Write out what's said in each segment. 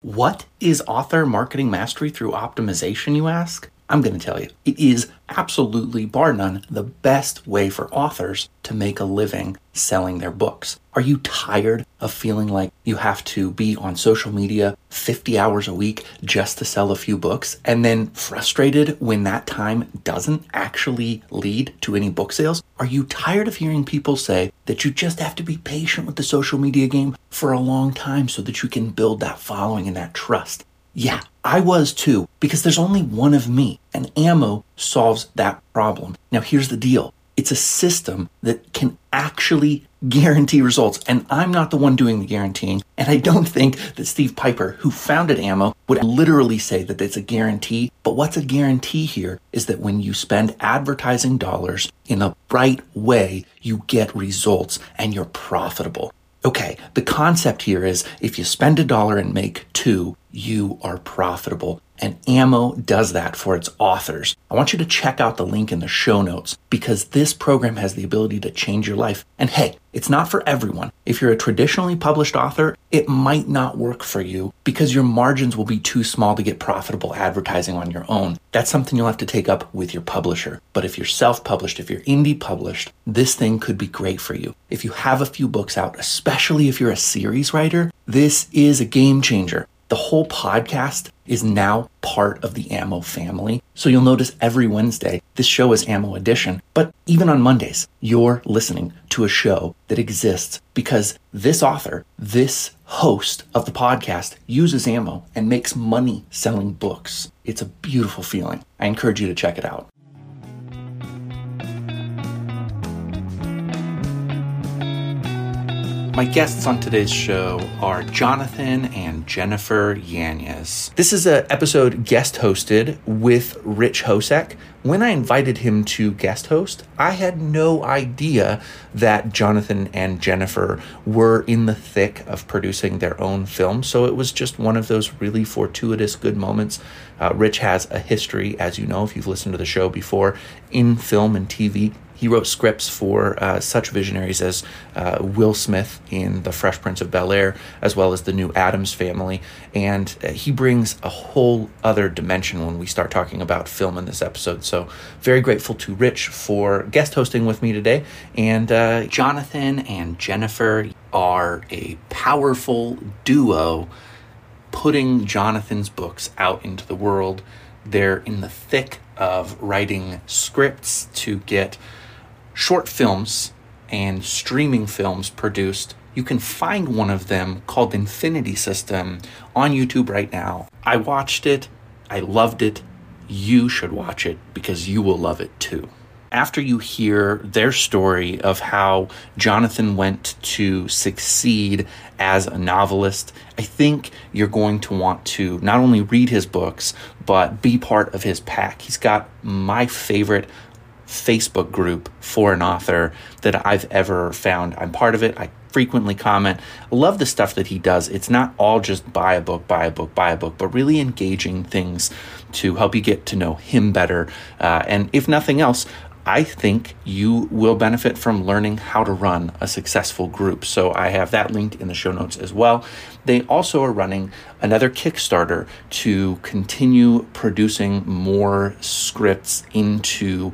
What is author marketing mastery through optimization, you ask? I'm going to tell you. It is absolutely, bar none, the best way for authors to make a living selling their books. Are you tired of feeling like you have to be on social media 50 hours a week just to sell a few books and then frustrated when that time doesn't actually lead to any book sales? Are you tired of hearing people say that you just have to be patient with the social media game for a long time so that you can build that following and that trust? Yeah, I was too, because there's only one of me, and ammo solves that problem. Now, here's the deal it's a system that can actually guarantee results, and I'm not the one doing the guaranteeing. And I don't think that Steve Pieper, who founded ammo, would literally say that it's a guarantee. But what's a guarantee here is that when you spend advertising dollars in a right way, you get results and you're profitable. Okay, the concept here is if you spend a dollar and make two, you are profitable. And Ammo does that for its authors. I want you to check out the link in the show notes because this program has the ability to change your life. And hey, it's not for everyone. If you're a traditionally published author, it might not work for you because your margins will be too small to get profitable advertising on your own. That's something you'll have to take up with your publisher. But if you're self published, if you're indie published, this thing could be great for you. If you have a few books out, especially if you're a series writer, this is a game changer. The whole podcast is now part of the Ammo family. So you'll notice every Wednesday, this show is Ammo Edition. But even on Mondays, you're listening to a show that exists because this author, this host of the podcast uses Ammo and makes money selling books. It's a beautiful feeling. I encourage you to check it out. My guests on today's show are Jonathan and Jynafer Yanez. This is an episode guest hosted with Rich Hosek. When I invited him to guest host, I had no idea that Jonathan and Jynafer were in the thick of producing their own film. So it was just one of those really fortuitous good moments. Uh, Rich has a history, as you know, if you've listened to the show before, in film and TV. He wrote scripts for uh, such visionaries as uh, Will Smith in The Fresh Prince of Bel Air, as well as the new Addams Family. And uh, he brings a whole other dimension when we start talking about film in this episode. So, very grateful to Rich for guest hosting with me today. And uh, Jonathan and Jynafer are a powerful duo putting Jonathan's books out into the world. They're in the thick of writing scripts to get short films and streaming films produced. You can find one of them called Infinity System on YouTube right now. I watched it, I loved it. You should watch it because you will love it too. After you hear their story of how Jonathan went to succeed as a novelist, I think you're going to want to not only read his books, but be part of his pack. He's got my favorite Facebook group for an author that I've ever found. I'm part of it. I frequently comment. I love the stuff that he does. It's not all just buy a book, buy a book, buy a book, but really engaging things to help you get to know him better. Uh, and if nothing else, I think you will benefit from learning how to run a successful group. So I have that linked in the show notes as well. They also are running another Kickstarter to continue producing more scripts into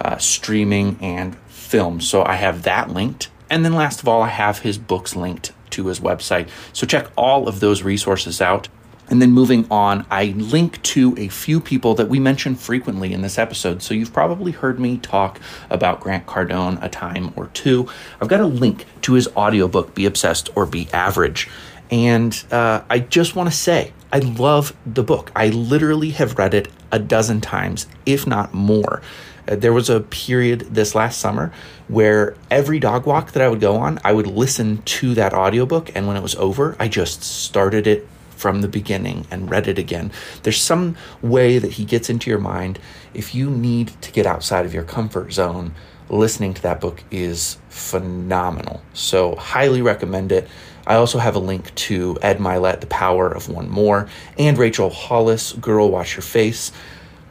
uh, streaming, and film. So I have that linked. And then last of all, I have his books linked to his website. So check all of those resources out. And then moving on, I link to a few people that we mention frequently in this episode. So you've probably heard me talk about Grant Cardone a time or two. I've got a link to his audiobook, Be Obsessed or Be Average. And uh, I just want to say, I love the book. I literally have read it a dozen times, if not more. Uh, there was a period this last summer where every dog walk that I would go on, I would listen to that audiobook. And when it was over, I just started it from the beginning and read it again. There's some way that he gets into your mind. If you need to get outside of your comfort zone, listening to that book is phenomenal. So, highly recommend it. I also have a link to Ed Mylett, The Power of One More, and Rachel Hollis, Girl Wash Your Face.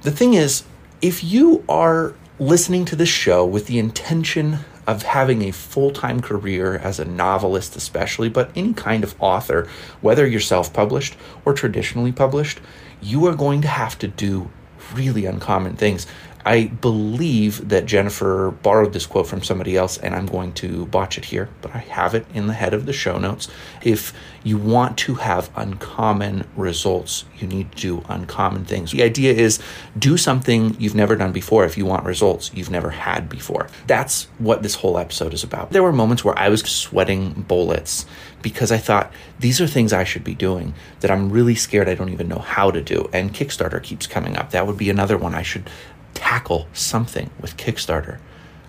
The thing is, if you are listening to this show with the intention of having a full time career as a novelist, especially, but any kind of author, whether you're self published or traditionally published, you are going to have to do really uncommon things. I believe that Jynafer borrowed this quote from somebody else, and I'm going to botch it here, but I have it in the head of the show notes. If you want to have uncommon results, you need to do uncommon things. The idea is do something you've never done before if you want results you've never had before. That's what this whole episode is about. There were moments where I was sweating bullets because I thought these are things I should be doing that I'm really scared I don't even know how to do. And Kickstarter keeps coming up. That would be another one I should tackle something with Kickstarter.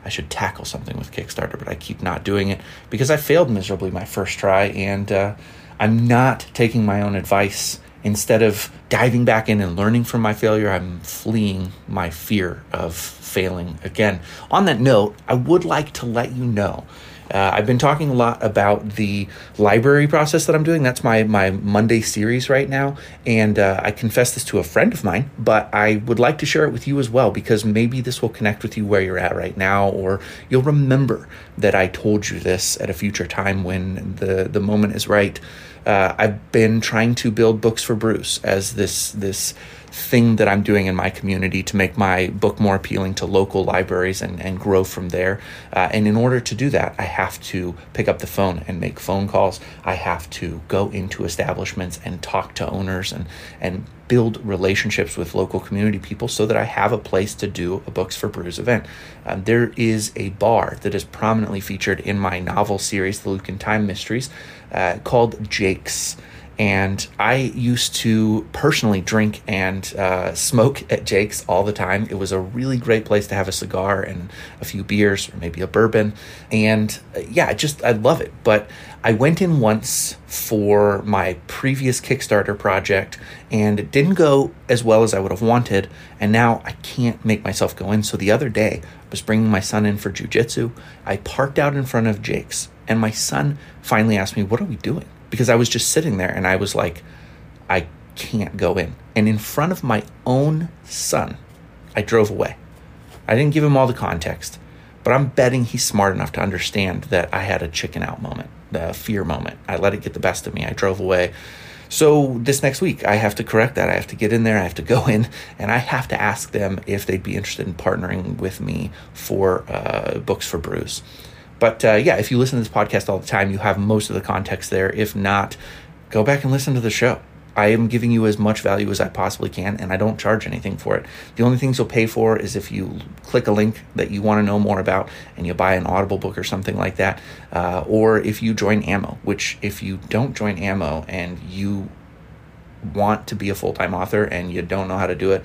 I should tackle something with Kickstarter, but I keep not doing it because I failed miserably my first try, and uh, I'm not taking my own advice. Instead of diving back in and learning from my failure, I'm fleeing my fear of failing again. On that note, I would like to let you know uh, I've been talking a lot about the library process that I'm doing. That's my my Monday series right now, and uh, I confess this to a friend of mine, but I would like to share it with you as well because maybe this will connect with you where you're at right now, or you'll remember that I told you this at a future time when the the moment is right. Uh, I've been trying to build books for Brews as this this thing that I'm doing in my community to make my book more appealing to local libraries and, and grow from there. Uh, and in order to do that, I have to pick up the phone and make phone calls. I have to go into establishments and talk to owners and, and build relationships with local community people so that I have a place to do a Books for Brews event. Um, there is a bar that is prominently featured in my novel series, The Lucan Time Mysteries, uh, called Jake's and I used to personally drink and uh, smoke at Jake's all the time. It was a really great place to have a cigar and a few beers or maybe a bourbon. And uh, yeah, just I love it. But I went in once for my previous Kickstarter project and it didn't go as well as I would have wanted. And now I can't make myself go in. So the other day, I was bringing my son in for jujitsu. I parked out in front of Jake's and my son finally asked me, What are we doing? Because I was just sitting there and I was like, I can't go in. And in front of my own son, I drove away. I didn't give him all the context, but I'm betting he's smart enough to understand that I had a chicken out moment, the fear moment. I let it get the best of me. I drove away. So this next week, I have to correct that. I have to get in there. I have to go in, and I have to ask them if they'd be interested in partnering with me for uh, books for Brews. But uh, yeah, if you listen to this podcast all the time, you have most of the context there. If not, go back and listen to the show. I am giving you as much value as I possibly can, and I don't charge anything for it. The only things you'll pay for is if you click a link that you want to know more about and you buy an Audible book or something like that, uh, or if you join Ammo, which if you don't join Ammo and you want to be a full time author and you don't know how to do it,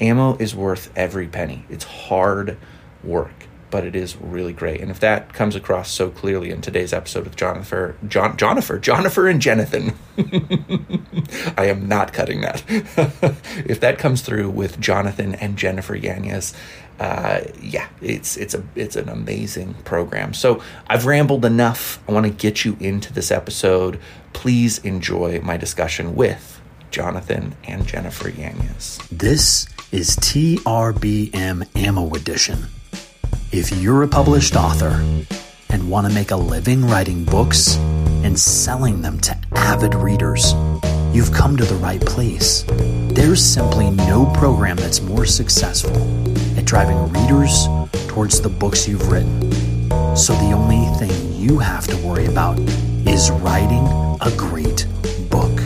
Ammo is worth every penny. It's hard work but it is really great. And if that comes across so clearly in today's episode with Jonathan, John, Jonathan, Jonathan and Jonathan, I am not cutting that. if that comes through with Jonathan and Jynafer Yanez, uh, yeah, it's it's a it's an amazing program. So I've rambled enough. I want to get you into this episode. Please enjoy my discussion with Jonathan and Jynafer Yanez. This is TRBM Ammo Edition if you're a published author and want to make a living writing books and selling them to avid readers, you've come to the right place. There's simply no program that's more successful at driving readers towards the books you've written. So the only thing you have to worry about is writing a great book.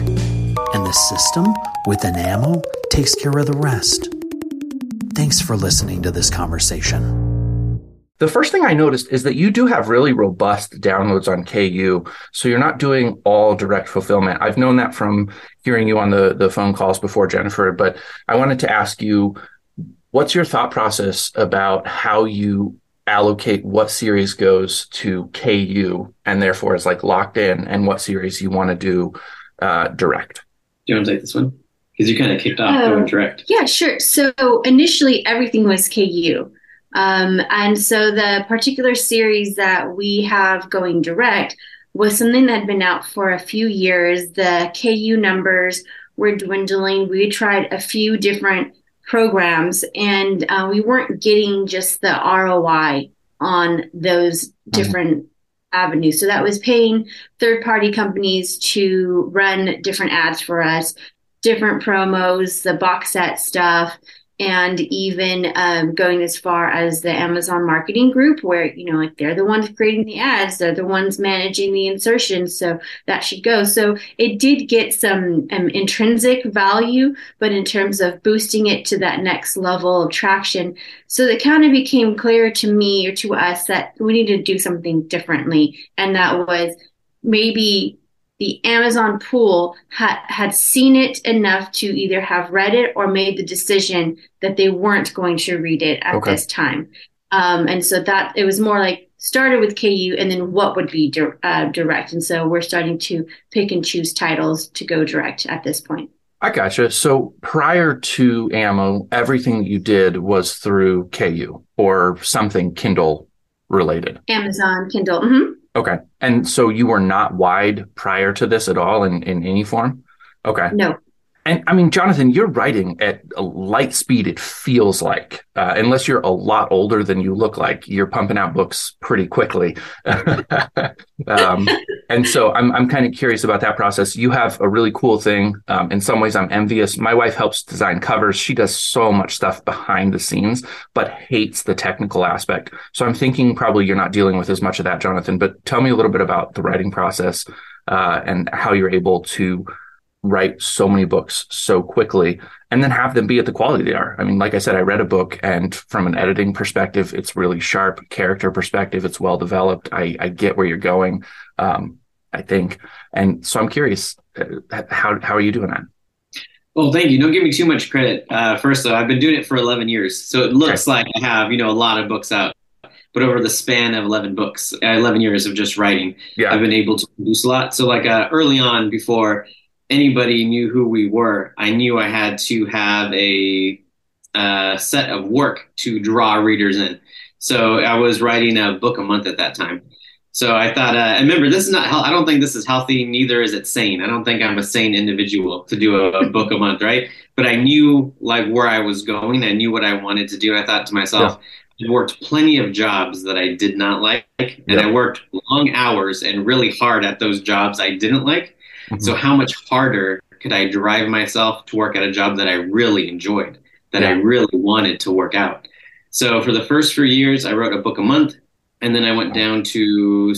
And the system with an ammo takes care of the rest. Thanks for listening to this conversation. The first thing I noticed is that you do have really robust downloads on KU. So you're not doing all direct fulfillment. I've known that from hearing you on the, the phone calls before, Jynafer, but I wanted to ask you what's your thought process about how you allocate what series goes to KU and therefore is like locked in and what series you want to do uh, direct? Do you want to take this one? Because you kind of kicked off uh, going direct. Yeah, sure. So initially everything was KU. Um, and so the particular series that we have going direct was something that had been out for a few years. The KU numbers were dwindling. We tried a few different programs and uh, we weren't getting just the ROI on those mm-hmm. different mm-hmm. avenues. So that was paying third party companies to run different ads for us, different promos, the box set stuff, and even um, going as far as the Amazon marketing group, where you know, like they're the ones creating the ads, they're the ones managing the insertions, so that should go. So it did get some um, intrinsic value, but in terms of boosting it to that next level of traction, so it kind of became clear to me or to us that we needed to do something differently, and that was maybe the Amazon pool had had seen it enough to either have read it or made the decision that they weren't going to read it at okay. this time. Um, and so that it was more like started with KU and then what would be di- uh, direct. And so we're starting to pick and choose titles to go direct at this point. I gotcha. So prior to Ammo, everything you did was through KU or something Kindle related. Amazon, Kindle. Mm-hmm. Okay. And so you were not wide prior to this at all in, in any form? Okay. No. And I mean, Jonathan, you're writing at a light speed, it feels like, uh, unless you're a lot older than you look like, you're pumping out books pretty quickly. um, and so I'm, I'm kind of curious about that process. You have a really cool thing. Um, in some ways, I'm envious. My wife helps design covers. She does so much stuff behind the scenes, but hates the technical aspect. So I'm thinking probably you're not dealing with as much of that, Jonathan, but tell me a little bit about the writing process uh, and how you're able to write so many books so quickly and then have them be at the quality they are. I mean, like I said, I read a book and from an editing perspective, it's really sharp character perspective. It's well developed. I, I get where you're going. Um, I think. And so I'm curious, uh, how, how are you doing that? Well, thank you. Don't give me too much credit. Uh, first though, I've been doing it for 11 years. So it looks okay. like I have, you know, a lot of books out but over the span of 11 books, uh, 11 years of just writing, yeah. I've been able to produce a lot. So like uh, early on before anybody knew who we were, I knew I had to have a, a set of work to draw readers in. So I was writing a book a month at that time. So I thought, uh, remember, this is not, I don't think this is healthy. Neither is it sane. I don't think I'm a sane individual to do a, a book a month, right? But I knew like where I was going. I knew what I wanted to do. I thought to myself, yeah. I worked plenty of jobs that I did not like. And yeah. I worked long hours and really hard at those jobs I didn't like. Mm-hmm. So how much harder could I drive myself to work at a job that I really enjoyed, that yeah. I really wanted to work out? So for the first three years, I wrote a book a month, and then I went down to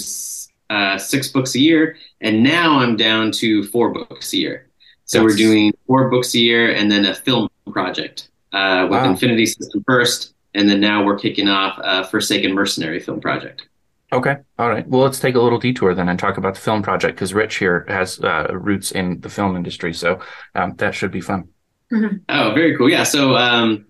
uh, six books a year, and now I'm down to four books a year. So That's... we're doing four books a year, and then a film project uh, with wow. Infinity System first, and then now we're kicking off a Forsaken Mercenary film project. Okay. All right. Well, let's take a little detour then and talk about the film project because Rich here has uh, roots in the film industry. So um, that should be fun. Mm-hmm. Oh, very cool. Yeah. So um,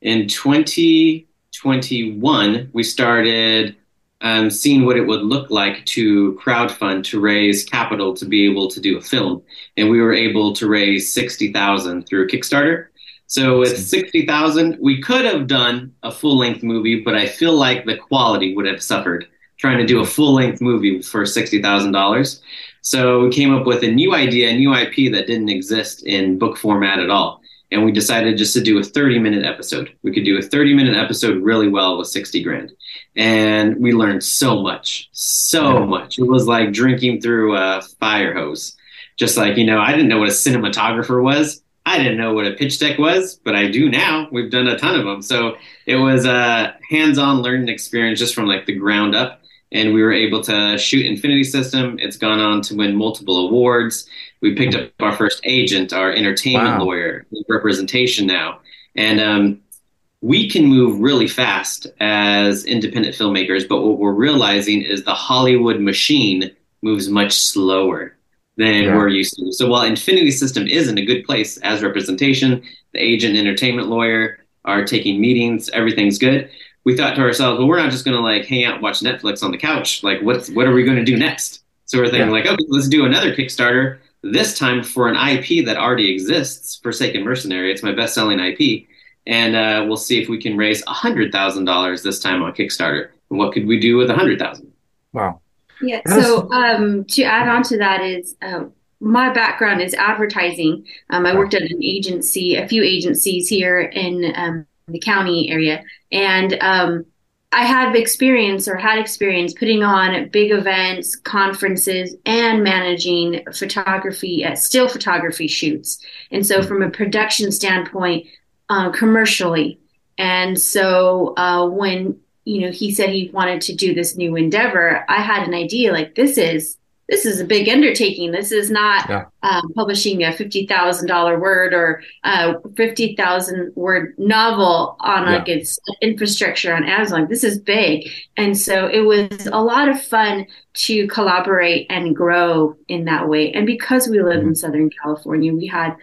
in 2021, we started um, seeing what it would look like to crowdfund to raise capital to be able to do a film. And we were able to raise 60,000 through Kickstarter. So with 60,000, we could have done a full length movie, but I feel like the quality would have suffered trying to do a full length movie for $60,000. So we came up with a new idea, a new IP that didn't exist in book format at all. And we decided just to do a 30 minute episode. We could do a 30 minute episode really well with 60 grand. And we learned so much, so much. It was like drinking through a fire hose. Just like, you know, I didn't know what a cinematographer was. I didn't know what a pitch deck was, but I do now. We've done a ton of them. So it was a hands on learning experience just from like the ground up and we were able to shoot Infinity System. It's gone on to win multiple awards. We picked up our first agent, our entertainment wow. lawyer, representation now, and um, we can move really fast as independent filmmakers. But what we're realizing is the Hollywood machine moves much slower than yeah. we're used to. So while Infinity System is in a good place as representation, the agent, entertainment lawyer are taking meetings, everything's good we thought to ourselves, well, we're not just going to like hang out and watch Netflix on the couch. Like, what's what are we going to do next? So we're thinking yeah. like, okay, let's do another Kickstarter. This time for an IP that already exists, Forsaken Mercenary. It's my best-selling IP, and uh, we'll see if we can raise a hundred thousand dollars this time on Kickstarter. And what could we do with a hundred thousand? Wow. Yeah. So um, to add on to that is. Uh, my background is advertising. Um, I worked at an agency, a few agencies here in um, the county area. And um, I have experience or had experience putting on big events, conferences, and managing photography, uh, still photography shoots. And so, from a production standpoint, uh, commercially. And so, uh, when you know he said he wanted to do this new endeavor, I had an idea like this is this is a big undertaking. This is not yeah. um, publishing a fifty thousand dollar word or a fifty thousand word novel on yeah. like its infrastructure on Amazon. This is big, and so it was a lot of fun to collaborate and grow in that way. And because we live mm-hmm. in Southern California, we had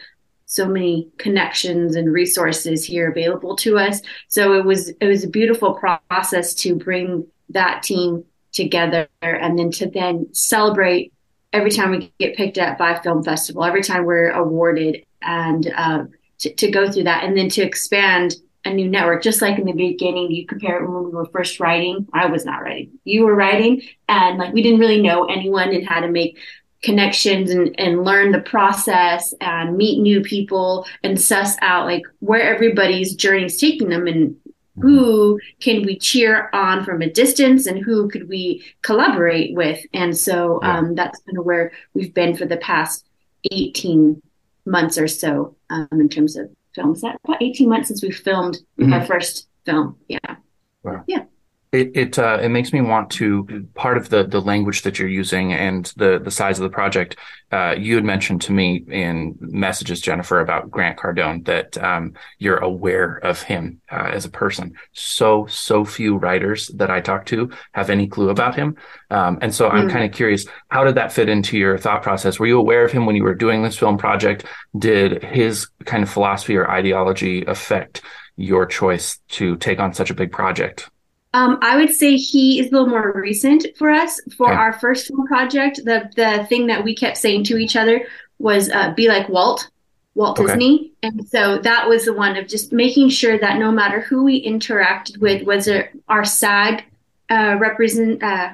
so many connections and resources here available to us. So it was it was a beautiful process to bring that team together and then to then celebrate every time we get picked up by film festival every time we're awarded and um, to, to, go through that and then to expand a new network. Just like in the beginning you compare it when we were first writing i was not writing you were writing and like we didn't really know anyone and how to make connections and, and learn the process and meet new people and suss out like where everybody's journey is taking them and who can we cheer on from a distance and who could we collaborate with? And so um, that's kind of where we've been for the past 18 months or so um, in terms of films. That about 18 months since we filmed mm-hmm. our first film. Yeah. Wow. yeah it it uh, it makes me want to part of the the language that you're using and the the size of the project. Uh, you had mentioned to me in messages, Jynafer, about Grant Cardone that um, you're aware of him uh, as a person. So so few writers that I talk to have any clue about him, um, and so mm. I'm kind of curious. How did that fit into your thought process? Were you aware of him when you were doing this film project? Did his kind of philosophy or ideology affect your choice to take on such a big project? Um, I would say he is a little more recent for us. For okay. our first film project, the the thing that we kept saying to each other was uh, "Be like Walt." Walt okay. Disney. And so that was the one of just making sure that no matter who we interacted with, was it our SAG uh, represent, uh,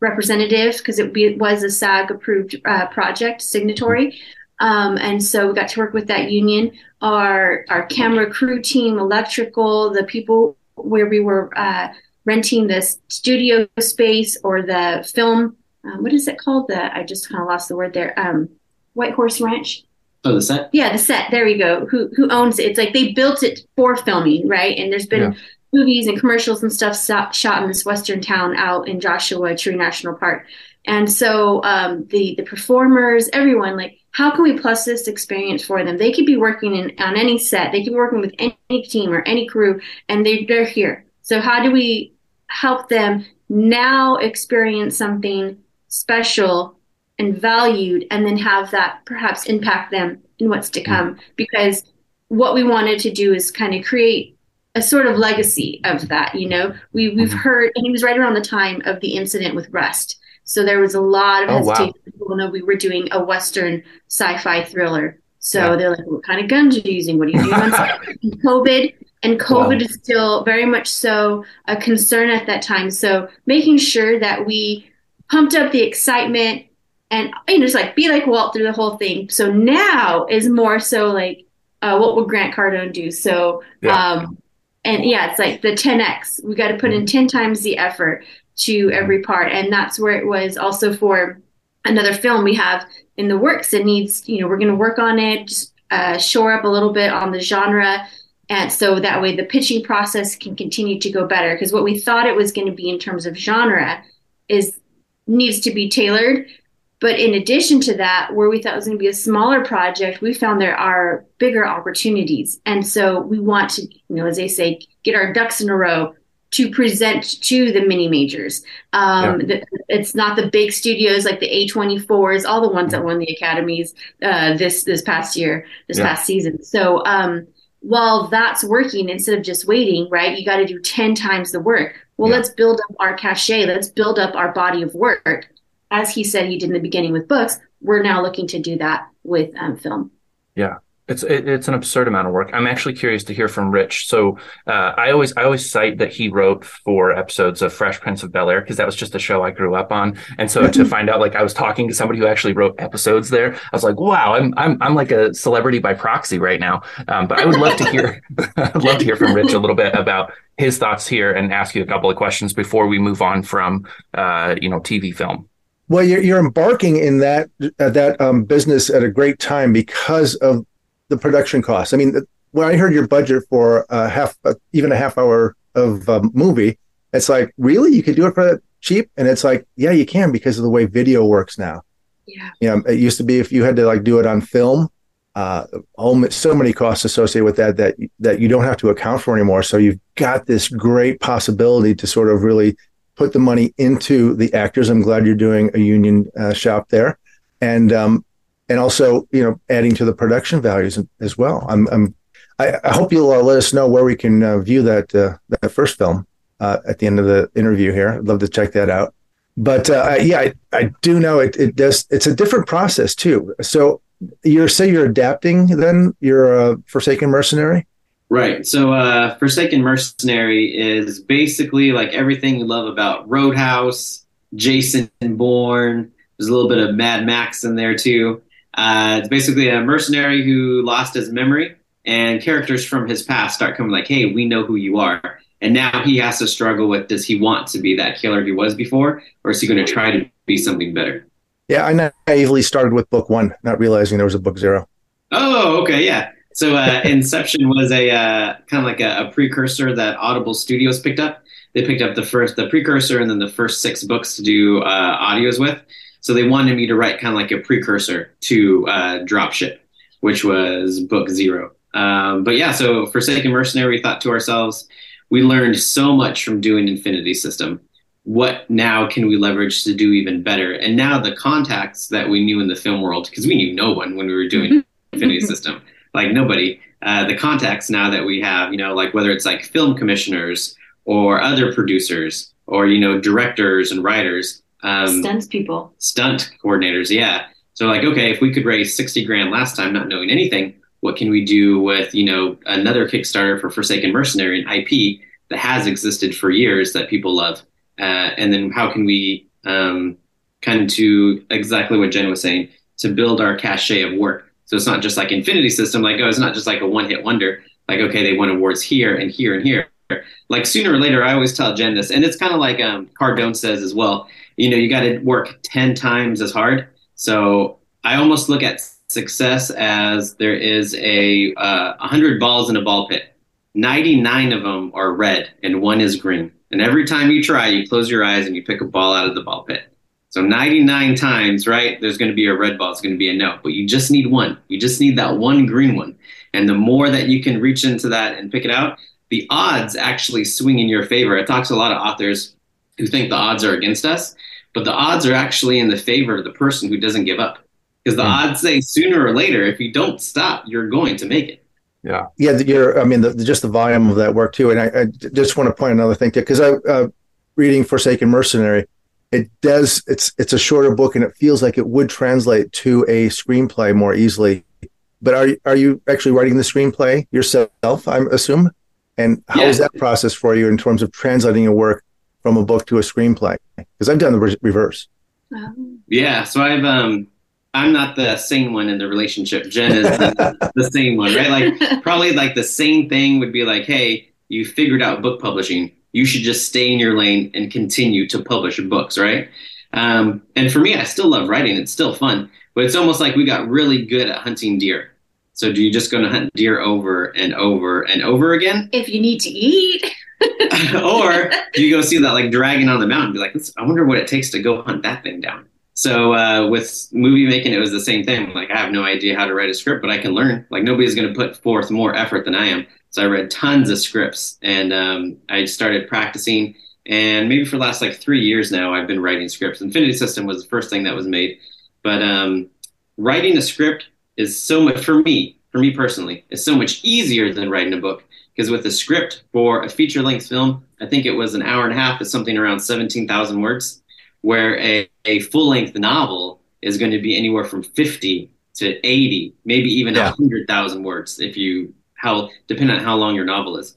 representative, because it, it, was a SAG approved uh, project signatory. Um, and so we got to work with that union, our, our camera crew team, electrical, the people where we were uh, renting this studio space or the film. Um, what is it called? The I just kind of lost the word there. Um, White Horse Ranch. Oh, the set. Yeah, the set. There we go. Who who owns it? It's like they built it for filming, right? And there's been yeah. movies and commercials and stuff shot in this western town out in Joshua Tree National Park. And so um, the the performers, everyone, like, how can we plus this experience for them? They could be working in on any set. They could be working with any, any team or any crew, and they they're here. So how do we help them now experience something special and valued and then have that perhaps impact them in what's to come. Because what we wanted to do is kind of create a sort of legacy of that you know? We, we've mm-hmm. heard and he was right around the time of the incident with rust. So there was a lot of oh, hesitation. Wow. people know we were doing a western sci-fi thriller. So yeah. they're like what kind of guns are you using? What are you doing covid and COVID wow. is still very much so a concern at that time. So making sure that we pumped up the excitement and you know, just like be like Walt through the whole thing. So now is more so like, uh, what would Grant Cardone do? So, yeah. um, and yeah, it's like the 10x. We got to put in 10 times the effort to every part. And that's where it was also for another film we have in the works. It needs, you know, we're going to work on it, just uh, shore up a little bit on the genre and so that way the pitching process can continue to go better because what we thought it was going to be in terms of genre is needs to be tailored but in addition to that where we thought it was going to be a smaller project we found there are bigger opportunities and so we want to you know as they say get our ducks in a row to present to the mini majors. Um, yeah. the, it's not the big studios like the A24s, all the ones that won the academies uh, this this past year, this yeah. past season. So um, while that's working instead of just waiting, right? You got to do 10 times the work. Well, yeah. let's build up our cachet. Let's build up our body of work. As he said he did in the beginning with books, we're now looking to do that with um, film. Yeah. It's it, it's an absurd amount of work. I'm actually curious to hear from Rich. So uh, I always I always cite that he wrote four episodes of Fresh Prince of Bel Air because that was just a show I grew up on. And so to find out like I was talking to somebody who actually wrote episodes there, I was like, wow, I'm I'm I'm like a celebrity by proxy right now. Um, but I would love to hear I'd love to hear from Rich a little bit about his thoughts here and ask you a couple of questions before we move on from uh, you know TV film. Well, you're, you're embarking in that uh, that um, business at a great time because of the production costs. I mean, when I heard your budget for a half, uh, even a half hour of a movie, it's like, really, you could do it for that cheap? And it's like, yeah, you can because of the way video works now. Yeah. You know, it used to be if you had to like do it on film, uh, so many costs associated with that that that you don't have to account for anymore. So you've got this great possibility to sort of really put the money into the actors. I'm glad you're doing a union uh, shop there, and um, and also you know adding to the production values as well. I'm, I'm I, I hope you'll uh, let us know where we can uh, view that uh, that first film uh, at the end of the interview here. I'd love to check that out. But uh, yeah, I, I do know it. It does. It's a different process too. So you're say you're adapting. Then you're a Forsaken Mercenary. Right. So uh, Forsaken Mercenary is basically like everything you love about Roadhouse, Jason Bourne. There's a little bit of Mad Max in there too. Uh, it's basically a mercenary who lost his memory, and characters from his past start coming like, "Hey, we know who you are." And now he has to struggle with: Does he want to be that killer he was before, or is he going to try to be something better? Yeah, I naively started with book one, not realizing there was a book zero. Oh, okay, yeah. So uh, Inception was a uh, kind of like a, a, precursor that Audible Studios picked up. They picked up the first, the precursor, and then the first six books to do uh, audios with. So they wanted me to write kind of like a precursor to uh, Dropship, which was book zero. Um, but yeah, so Forsaken Mercenary, we thought to ourselves, we learned so much from doing Infinity System. What now can we leverage to do even better? And now the contacts that we knew in the film world, because we knew no one when we were doing Infinity System, like nobody. Uh, the contacts now that we have, you know, like whether it's like film commissioners or other producers or you know directors and writers, um, Stunts people. Stunt coordinators, yeah. So like, okay, if we could raise sixty grand last time, not knowing anything, what can we do with you know another Kickstarter for Forsaken Mercenary and IP that has existed for years that people love, uh, and then how can we um, kind of to exactly what Jen was saying to build our cachet of work. So it's not just like Infinity System, like oh, it's not just like a one hit wonder. Like okay, they won awards here and here and here. Like sooner or later, I always tell Jen this, and it's kind of like um, Cardone says as well you know, you got to work 10 times as hard. So I almost look at success as there is a uh, 100 balls in a ball pit. 99 of them are red and one is green. And every time you try, you close your eyes and you pick a ball out of the ball pit. So 99 times, right, there's going to be a red ball, it's going to be a no. But you just need one. You just need that one green one. And the more that you can reach into that and pick it out, the odds actually swing in your favor. I talk to a lot of authors who think the odds are against us, but the odds are actually in the favor of the person who doesn't give up. Because the mm. odds say sooner or later, if you don't stop, you're going to make it. Yeah, yeah. You're, I mean, the, just the volume of that work too. And I, I just want to point another thing too, because I uh, reading Forsaken Mercenary, it does. It's it's a shorter book, and it feels like it would translate to a screenplay more easily. But are are you actually writing the screenplay yourself? I'm assume. And how yeah. is that process for you in terms of translating your work from a book to a screenplay because I've done the re- reverse. Yeah, so I've um I'm not the sane one in the relationship. Jen is the, the sane one, right? Like probably like the same thing would be like, hey, you figured out book publishing. You should just stay in your lane and continue to publish books, right? Um, and for me, I still love writing. It's still fun, but it's almost like we got really good at hunting deer. So do you just go to hunt deer over and over and over again? If you need to eat. or you go see that like dragon on the mountain be like i wonder what it takes to go hunt that thing down. So uh, with movie making it was the same thing. Like i have no idea how to write a script but i can learn. Like nobody's going to put forth more effort than i am. So i read tons of scripts and um, i started practicing. And maybe for the last like three years now i've been writing scripts. Infinity system was the first thing that was made. But um, writing a script is so much for me for me personally is so much easier than writing a book because with a script for a feature length film, I think it was an hour and a half, is something around 17,000 words, where a, a full length novel is going to be anywhere from 50 to 80, maybe even Yeah. 100,000 words if you how depending on how long your novel is.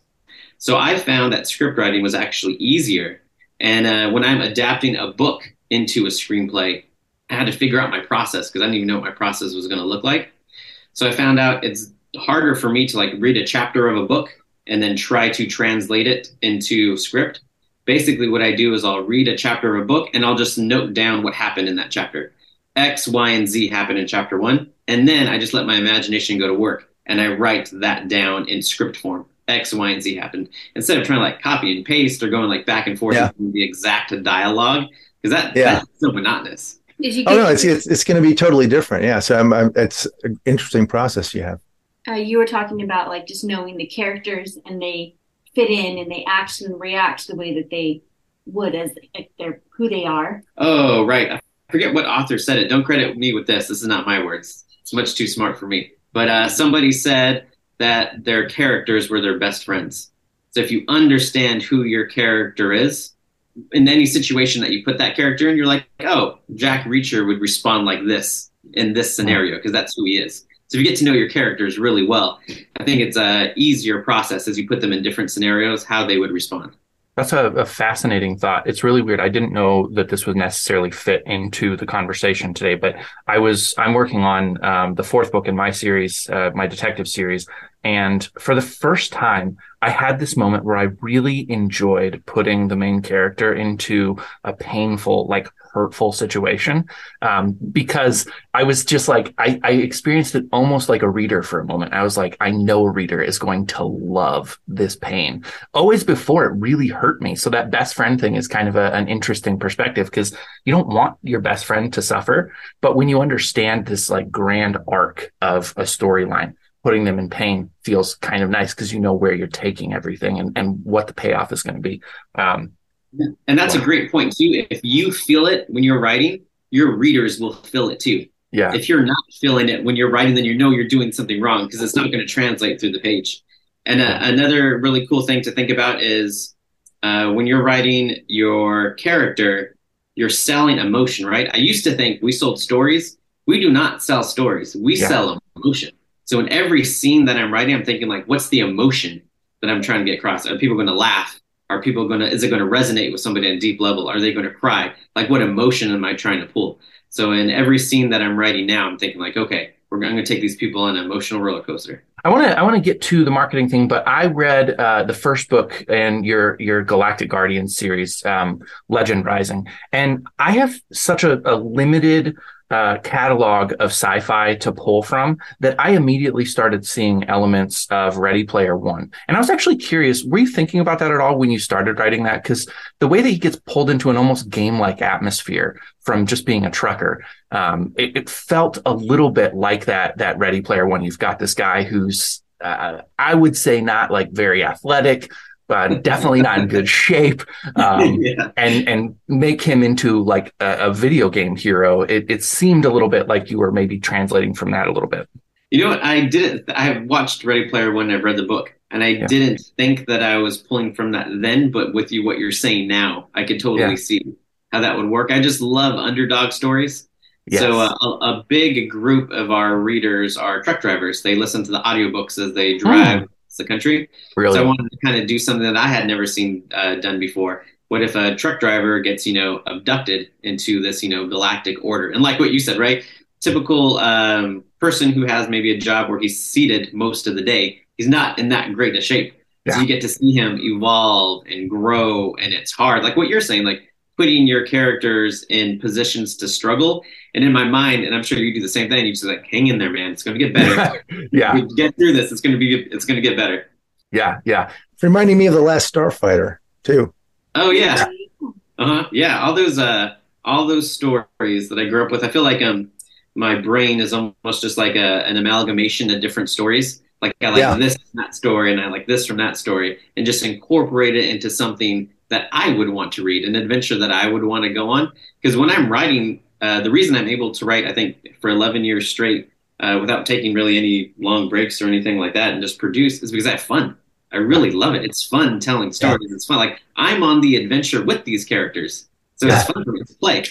So I found that script writing was actually easier. And uh, when I'm adapting a book into a screenplay, I had to figure out my process because I didn't even know what my process was going to look like. So I found out it's harder for me to like read a chapter of a book and then try to translate it into script. Basically, what I do is I'll read a chapter of a book and I'll just note down what happened in that chapter. X, Y, and Z happened in chapter one. And then I just let my imagination go to work and I write that down in script form. X, Y, and Z happened instead of trying to like copy and paste or going like back and forth Yeah. the exact dialogue because that, Yeah. that's so monotonous. Did you Oh no, it's it's, it's going to be totally different. Yeah, so I'm, I'm, it's an interesting process you have. uh, you were talking about like just knowing the characters and they fit in and they act and react the way that they would as like they're who they are. Oh, right. I forget what author said it. Don't credit me with this. This is not my words. It's much too smart for me. But uh, somebody said that their characters were their best friends. So if you understand who your character is, in any situation that you put that character in, you're like, oh, Jack Reacher would respond like this in this scenario because that's who he is. So if you get to know your characters really well, I think it's a easier process as you put them in different scenarios how they would respond. That's a, a fascinating thought. It's really weird. I didn't know that this would necessarily fit into the conversation today, but I was I'm working on um, the fourth book in my series, uh, my detective series, and for the first time, I had this moment where I really enjoyed putting the main character into a painful, like hurtful situation, um, because I was just like I, I experienced it almost like a reader for a moment. I was like, I know a reader is going to love this pain always before it really hurt me. So that best friend thing is kind of a, an interesting perspective because you don't want your best friend to suffer. But when you understand this like grand arc of a storyline, putting them in pain feels kind of nice because you know where you're taking everything and, and what the payoff is going to be. Um, And that's a great point too. If you feel it when you're writing, your readers will feel it too. yeah. If you're not feeling it when you're writing, then you know you're doing something wrong because it's not going to translate through the page. And uh, another really cool thing to think about is uh, when you're writing your character, you're selling emotion, right? I used to think we sold stories. We do not sell stories. We Yeah. sell emotion. So in every scene that I'm writing, I'm thinking like, what's the emotion that I'm trying to get across? Are people going to laugh? Are people going to? Is it going to resonate with somebody on a deep level? Are they going to cry? Like, what emotion am I trying to pull? So in every scene that I'm writing now, I'm thinking like, okay, we're going to take these people on an emotional roller coaster. I want to I want to get to the marketing thing, but I read uh, the first book in your your Galactic Guardians series, um, Legend Rising, and I have such a, a limited uh, catalog of sci-fi to pull from that I immediately started seeing elements of Ready Player One, and I was actually curious. Were you thinking about that at all when you started writing that? Because the way that he gets pulled into an almost game-like atmosphere from just being a trucker, um, it, it felt a little bit like that that Ready Player One. You've got this guy who's uh, I would say not like very athletic, but definitely not in good shape. Um, yeah. and and make him into like a, a video game hero. It, it seemed a little bit like you were maybe translating from that a little bit. You know what? I didn't. I watched Ready Player One. I've read the book, and I Yeah. didn't think that I was pulling from that then. But with you, what you're saying now, I could totally Yeah. see how that would work. I just love underdog stories. Yes. So uh, a, a big group of our readers are truck drivers. They listen to the audiobooks as they drive across the country. really, So I wanted to kind of do something that I had never seen uh, done before. What if a truck driver gets, you know, abducted into this, you know, galactic order? And like what you said, right? Typical um, person who has maybe a job where he's seated most of the day, he's not in that great a shape. Yeah. So you get to see him evolve and grow, and it's hard. Like what you're saying, like putting your characters in positions to struggle. And in my mind, and I'm sure you do the same thing. You just like, hang in there, man. It's going to get better. yeah, We get through this. It's going to be. It's going to get better. yeah, yeah. It's reminding me of the Last Starfighter too. Oh yeah. Uh-huh. Yeah, all those uh all those stories that I grew up with. I feel like um my brain is almost just like a, an amalgamation of different stories. Like I like Yeah. this from that story and I like this from that story and just incorporate it into something that I would want to read, an adventure that I would want to go on. Because when I'm writing, uh, the reason I'm able to write, I think, for 11 years straight uh, without taking really any long breaks or anything like that and just produce is because I have fun. I really love it. It's fun telling stories. It's fun. Like I'm on the adventure with these characters, so Yeah. it's fun for me to play.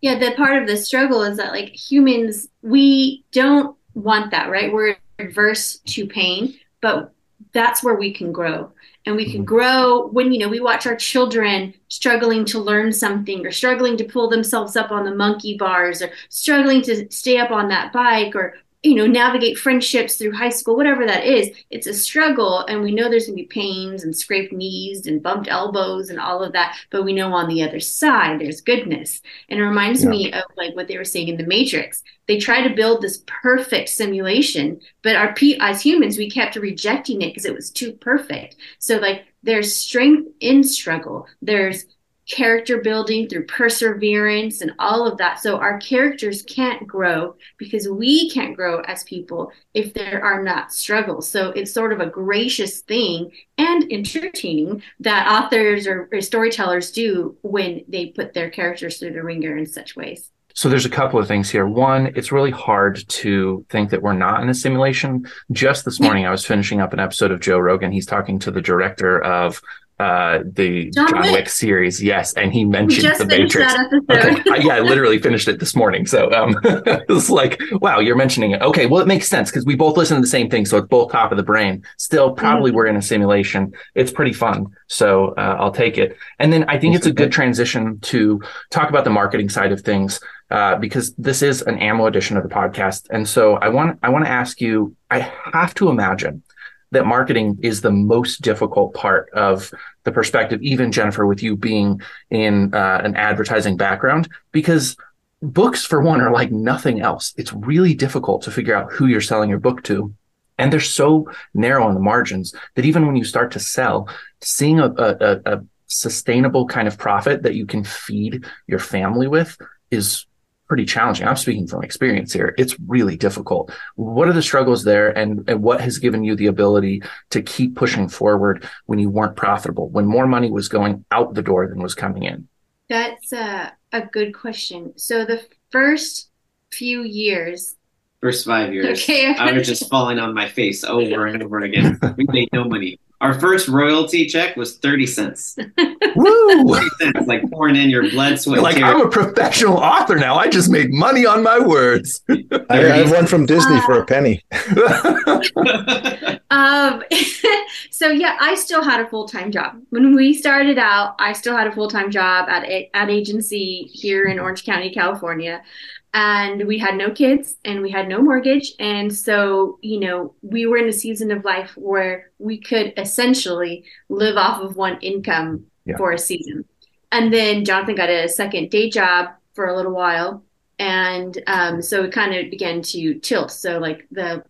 Yeah, the part of the struggle is that like humans, we don't want that, right? We're adverse to pain, but that's where we can grow. And we can mm-hmm. grow when, you know, we watch our children struggling to learn something or struggling to pull themselves up on the monkey bars or struggling to stay up on that bike or you know navigate friendships through high school whatever that is it's a struggle. And we know there's going to be pains and scraped knees and bumped elbows and all of that but we know on the other side there's goodness. And it reminds yeah. me of like what they were saying in the matrix. They try to build this perfect simulation but our as humans we kept rejecting it because it was too perfect. So like there's strength in struggle. There's character building through perseverance and all of that. So our characters can't grow because we can't grow as people if there are not struggles. So it's sort of a gracious thing and entertaining that authors or, or storytellers do when they put their characters through the ringer in such ways. So there's a couple of things here. One, it's really hard to think that we're not in a simulation. Just this morning, I was finishing up an episode of Joe Rogan. He's talking to the director of uh the John, John Wick. Wick. series yes and he mentioned the matrix okay I, yeah i literally finished it this morning so um it was like wow you're mentioning it okay well it makes sense because we both listen to the same thing so it's both top of the brain still probably mm-hmm. we're in a simulation it's pretty fun so uh, i'll take it and then i think it's a good transition to talk about the marketing side of things uh, because this is an ammo edition of the podcast and so i want i want to ask you i have to imagine that marketing is the most difficult part of the perspective, even Jynafer, with you being in uh, an advertising background, because books, for one, are like nothing else. It's really difficult to figure out who you're selling your book to. And they're so narrow on the margins that even when you start to sell, seeing a, a, a sustainable kind of profit that you can feed your family with is pretty challenging. I'm speaking from experience here. It's really difficult. What are the struggles there and, and what has given you the ability to keep pushing forward when you weren't profitable, when more money was going out the door than was coming in? That's a, a good question. So the first few years, first five years, okay, I was just falling on my face over and over again. We made no money. Our first royalty check was 30 cents. Woo! 30 cents, like pouring in your blood, sweat, Like, I'm a professional author now. I just make money on my words. I, I one from Disney uh, for a penny. um, so, yeah, I still had a full time job. When we started out, I still had a full time job at a, at agency here in Orange County, California and we had no kids and we had no mortgage. And so you know we were in a season of life where we could essentially live off of one income yeah. for a season. And then jonathan got a second day job for a little while. And um, so it kind of began to tilt. So like the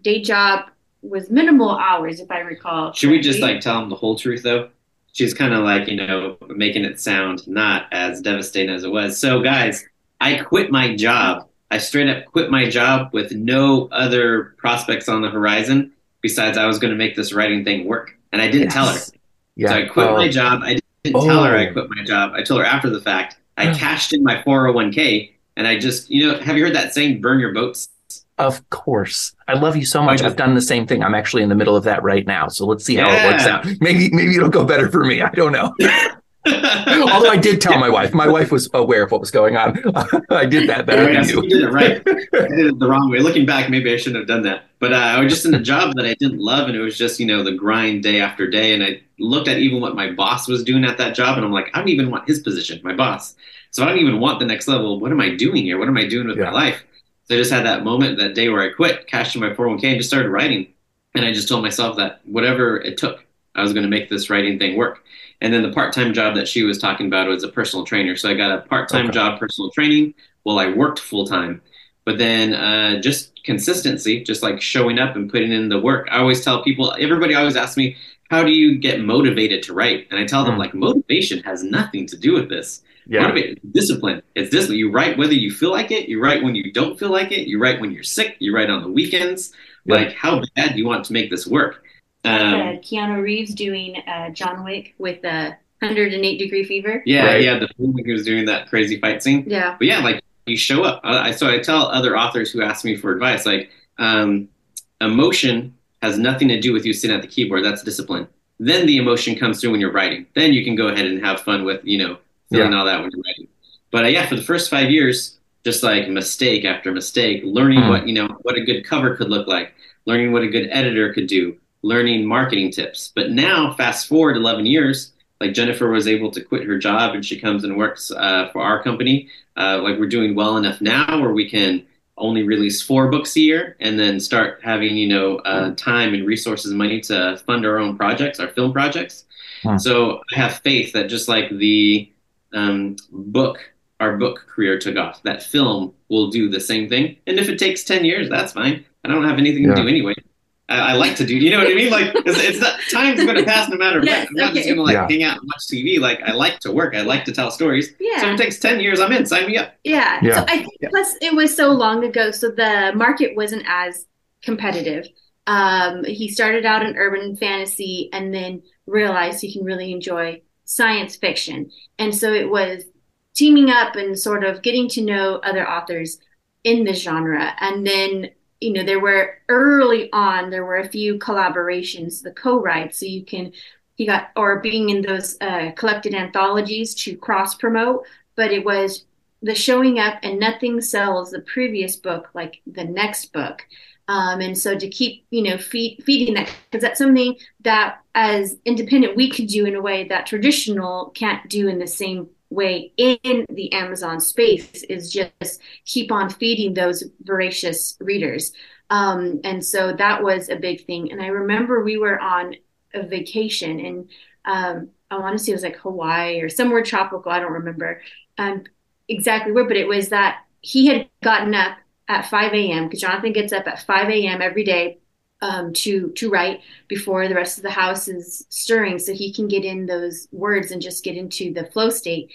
day job was minimal hours if i recall should correctly. we just like tell him the whole truth though? She's kind of like you know making it sound not as devastating as it was. So guys I quit my job. I straight up quit my job with no other prospects on the horizon besides I was going to make this writing thing work. And I didn't yes. tell her. Yeah. So I quit oh. my job. I didn't oh. tell her I oh. quit my job. I told her after the fact. I cashed in my 401k and I just, you know, have you heard that saying, burn your boats? Of course. I love you so much. I've done the same thing. I'm actually in the middle of that right now. So let's see how yeah. it works out. Maybe maybe it'll go better for me. I don't know. Although I did tell my wife, my wife was aware of what was going on. I did that better than you. you did it right. I did it the wrong way. Looking back, maybe I shouldn't have done that. But uh, I was just in a job that I didn't love, and it was just you know the grind day after day. And I looked at even what my boss was doing at that job, and I'm like, I don't even want his position, my boss. So I don't even want the next level. What am I doing here? What am I doing with yeah. my life? So I just had that moment that day where I quit, cashed in my 401k, and just started writing. And I just told myself that whatever it took, I was going to make this writing thing work. And then the part time job that she was talking about was a personal trainer. So I got a part time okay. job, personal training, while I worked full time. But then uh, just consistency, just like showing up and putting in the work. I always tell people, everybody always asks me, how do you get motivated to write? And I tell them, mm. like, motivation has nothing to do with this. Yeah. Motivate, discipline. It's discipline. You write whether you feel like it. You write when you don't feel like it. You write when you're sick. You write on the weekends. Yeah. Like, how bad do you want to make this work? Um, Keanu Reeves doing uh, John Wick with a 108 degree fever. Yeah, right? yeah, the film he was doing that crazy fight scene. Yeah, but yeah, like you show up. I, so I tell other authors who ask me for advice, like um, emotion has nothing to do with you sitting at the keyboard. That's discipline. Then the emotion comes through when you're writing. Then you can go ahead and have fun with you know feeling yeah. all that when you're writing. But uh, yeah, for the first five years, just like mistake after mistake, learning Hmm. what you know what a good cover could look like, learning what a good editor could do, learning marketing tips. But now, fast forward 11 years, like Jynafer was able to quit her job and she comes and works uh, for our company. Uh, like we're doing well enough now where we can only release four books a year and then start having you know uh, time and resources and money to fund our own projects our film projects Hmm. so i have faith that just like the um, book our book career took off that film will do the same thing and if it takes 10 years that's fine i don't have anything Yeah. to do anyway I, I like to do you know what i mean like it's, it's not time's going to pass no matter Yes, what i'm not just going to like Yeah. hang out and watch tv like i like to work i like to tell stories Yeah. so if Yeah. it takes 10 years i'm in sign me up Yeah. Yeah. So I think plus it was so long ago, so the market wasn't as competitive. Um, he started out in urban fantasy and then realized he can really enjoy science fiction. And so it was teaming up and sort of getting to know other authors in the genre. And then, you know, there were early on, there were a few collaborations, the co-writes, so you can, he got, or being in those uh, collected anthologies to cross promote, but it was the showing up and nothing sells the previous book like the next book. Um, and so to keep, you know, feed, feeding that, because that's something that as independent we could do in a way that traditional can't do in the same way in the Amazon space is just keep on feeding those voracious readers. Um, and so that was a big thing. And I remember we were on a vacation and um, I want to say it was like Hawaii or somewhere tropical. I don't remember um, exactly where, but it was that he had gotten up at 5 a.m. because Jonathan gets up at 5 a.m. every day um, to to write before the rest of the house is stirring, so he can get in those words and just get into the flow state.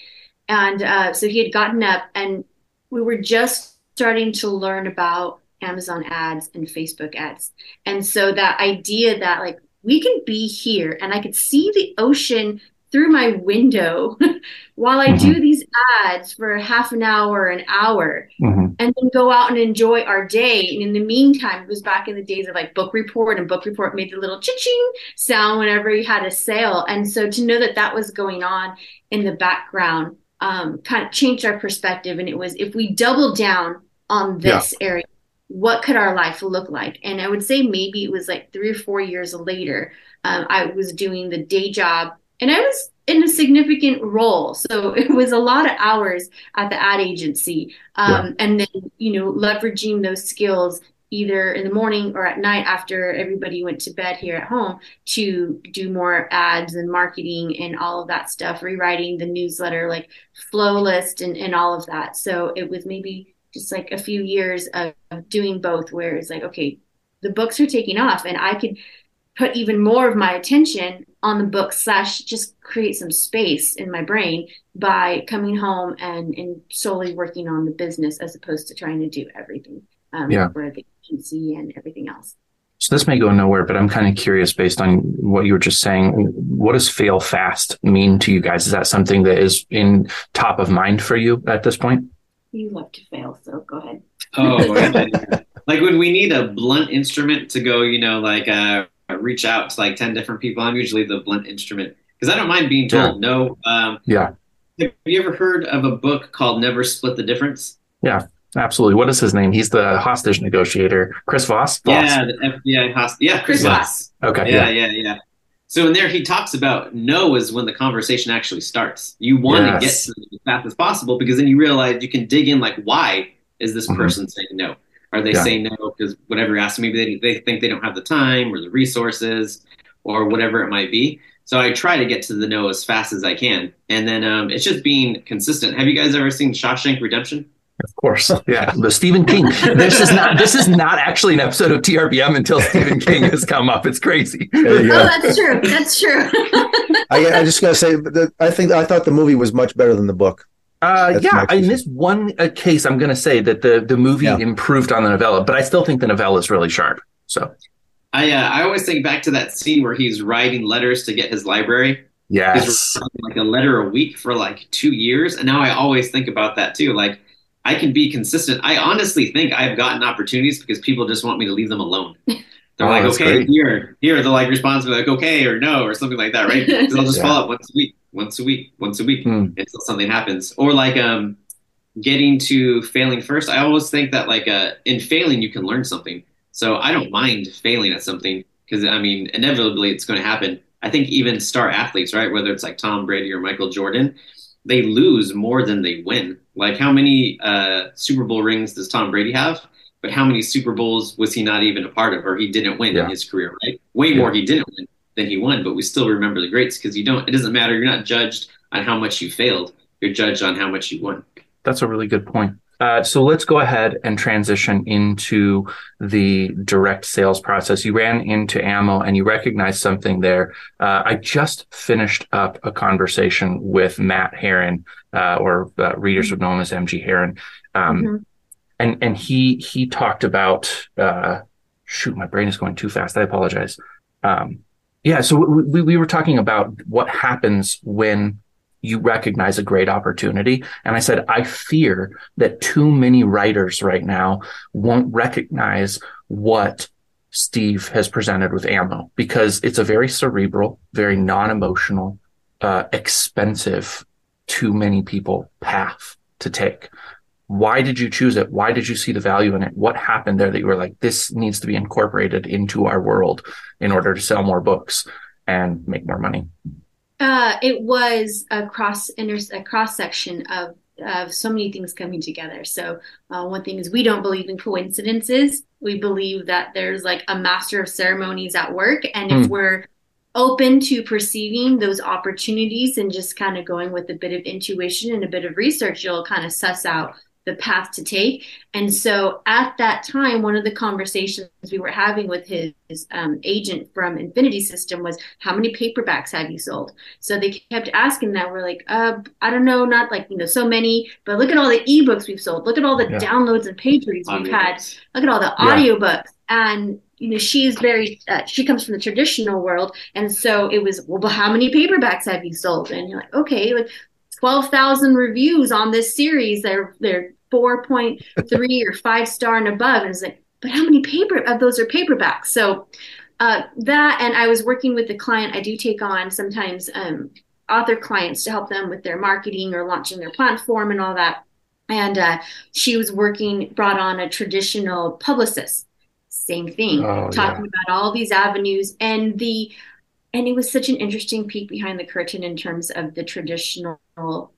And uh, so he had gotten up, and we were just starting to learn about Amazon ads and Facebook ads, and so that idea that like we can be here, and I could see the ocean through my window while I do these ads for half an hour, an hour, Mhm. and then go out and enjoy our day. And in the meantime, it was back in the days of like Book Report, and Book Report made the little ching sound whenever you had a sale. And so to know that that was going on in the background um, kind of changed our perspective. And it was if we double down on this area, what could our life look like? And I would say maybe it was like three or four years later, um, I was doing the day job and I was in a significant role. So it was a lot of hours at the ad agency. Um, And then, you know, leveraging those skills either in the morning or at night after everybody went to bed here at home to do more ads and marketing and all of that stuff, rewriting the newsletter, like flow list and, and all of that. So it was maybe just like a few years of, of doing both where it's like, okay, the books are taking off and I could put even more of my attention on the book slash just create some space in my brain by coming home and, and solely working on the business as opposed to trying to do everything um, Yeah. for the agency and everything else. So this may go nowhere, but I'm kind of curious based on what you were just saying. What does fail fast mean to you guys? Is that something that is in top of mind for you at this point? You love to fail, so go ahead. Oh, like when we need a blunt instrument to go, you know, like uh, reach out to like 10 different people, I'm usually the blunt instrument because I don't mind being told no. Um, Yeah. have you ever heard of a book called Never Split the Difference? Yeah, absolutely. What is his name? He's the hostage negotiator. Chris Voss? Voss. Yeah, the FBI host. Yeah, Chris Chris Voss. Okay. Yeah, Yeah. yeah, yeah. So in there, he talks about no is when the conversation actually starts. You want to get to them as fast as possible because then you realize you can dig in like, why is this Mhm. person saying no? Are they Yeah. saying no because whatever you're asking, maybe they, they think they don't have the time or the resources or whatever it might be. So I try to get to the no as fast as I can. And then um, it's just being consistent. Have you guys ever seen Shawshank Redemption? Of course. Yeah. The Stephen King. This is not this is not actually an episode of TRBM until Stephen King has come up. It's crazy. There you Oh, that's true. That's true. I, I just gotta say, I think I thought the movie was much better than the book. Uh, yeah, in this one uh, case, I'm going to say that the, the movie Yeah. improved on the novella, but I still think the novella is really sharp. So, I uh, I always think back to that scene where he's writing letters to get his library. yes. He's like a letter a week for like two years, and now I always think about that too. Like I can be consistent. I honestly think I've gotten opportunities because people just want me to leave them alone. They're Oh, like, okay, great. here, here. They're like responsibly like, okay or no or something like that, right? Because I'll just Yeah. follow up once a week, once a week, once a week Hmm. until something happens. Or like, um, getting to failing first, I always think that like uh, in failing you can learn something. So I don't mind failing at something because I mean inevitably it's going to happen. I think even star athletes, right, whether it's like Tom Brady or Michael Jordan, they lose more than they win. Like how many uh, Super Bowl rings does Tom Brady have? But how many Super Bowls was he not even a part of, or he didn't win Yeah. in his career? Right, way more he didn't win than he won. But we still remember the greats because you don't. It doesn't matter. You're not judged on how much you failed. You're judged on how much you won. That's a really good point. Uh, so let's go ahead and transition into the direct sales process. You ran into ammo and you recognized something there. Uh, I just finished up a conversation with Matt Herron, uh, or uh, readers would know him as MG Herron, um, Mhm. and and he he talked about. Uh, shoot, my brain is going too fast. I apologize. Um, yeah, so we, we were talking about what happens when you recognize a great opportunity. And I said, I fear that too many writers right now won't recognize what Steve has presented with ammo because it's a very cerebral, very non emotional, uh, expensive too many people path to take. Why did you choose it? Why did you see the value in it? What happened there that you were like, this needs to be incorporated into our world in order to sell more books and make more money? Uh, it was a cross inter a cross section of of so many things coming together. So uh, one thing is we don't believe in coincidences. We believe that there's like a master of ceremonies at work, and if Hmm. we're open to perceiving those opportunities and just kind of going with a bit of intuition and a bit of research, you'll kind of suss out the path to take. And so at that time, one of the conversations we were having with his, um, agent from Infinity System was, "How many paperbacks have you sold?" So they kept asking that. We're like, uh, I don't know, not like, you know, so many, but look at all the ebooks we've sold. Look at all the Yeah. downloads and page reads we've had. Look at all the Yeah. audiobooks. And, you know, she's very, uh, she comes from the traditional world. And so it was, well, but how many paperbacks have you sold? And you're like, okay, like 12,000 reviews on this series. They're, they're 4.3 or five star and above. And it's like, but how many paper of those are paperbacks? So, uh, that, and I was working with the client. I do take on sometimes um, author clients to help them with their marketing or launching their platform and all that. And uh, she was working, brought on a traditional publicist. Same thing, Oh, talking about all these avenues and the, and it was such an interesting peek behind the curtain in terms of the traditional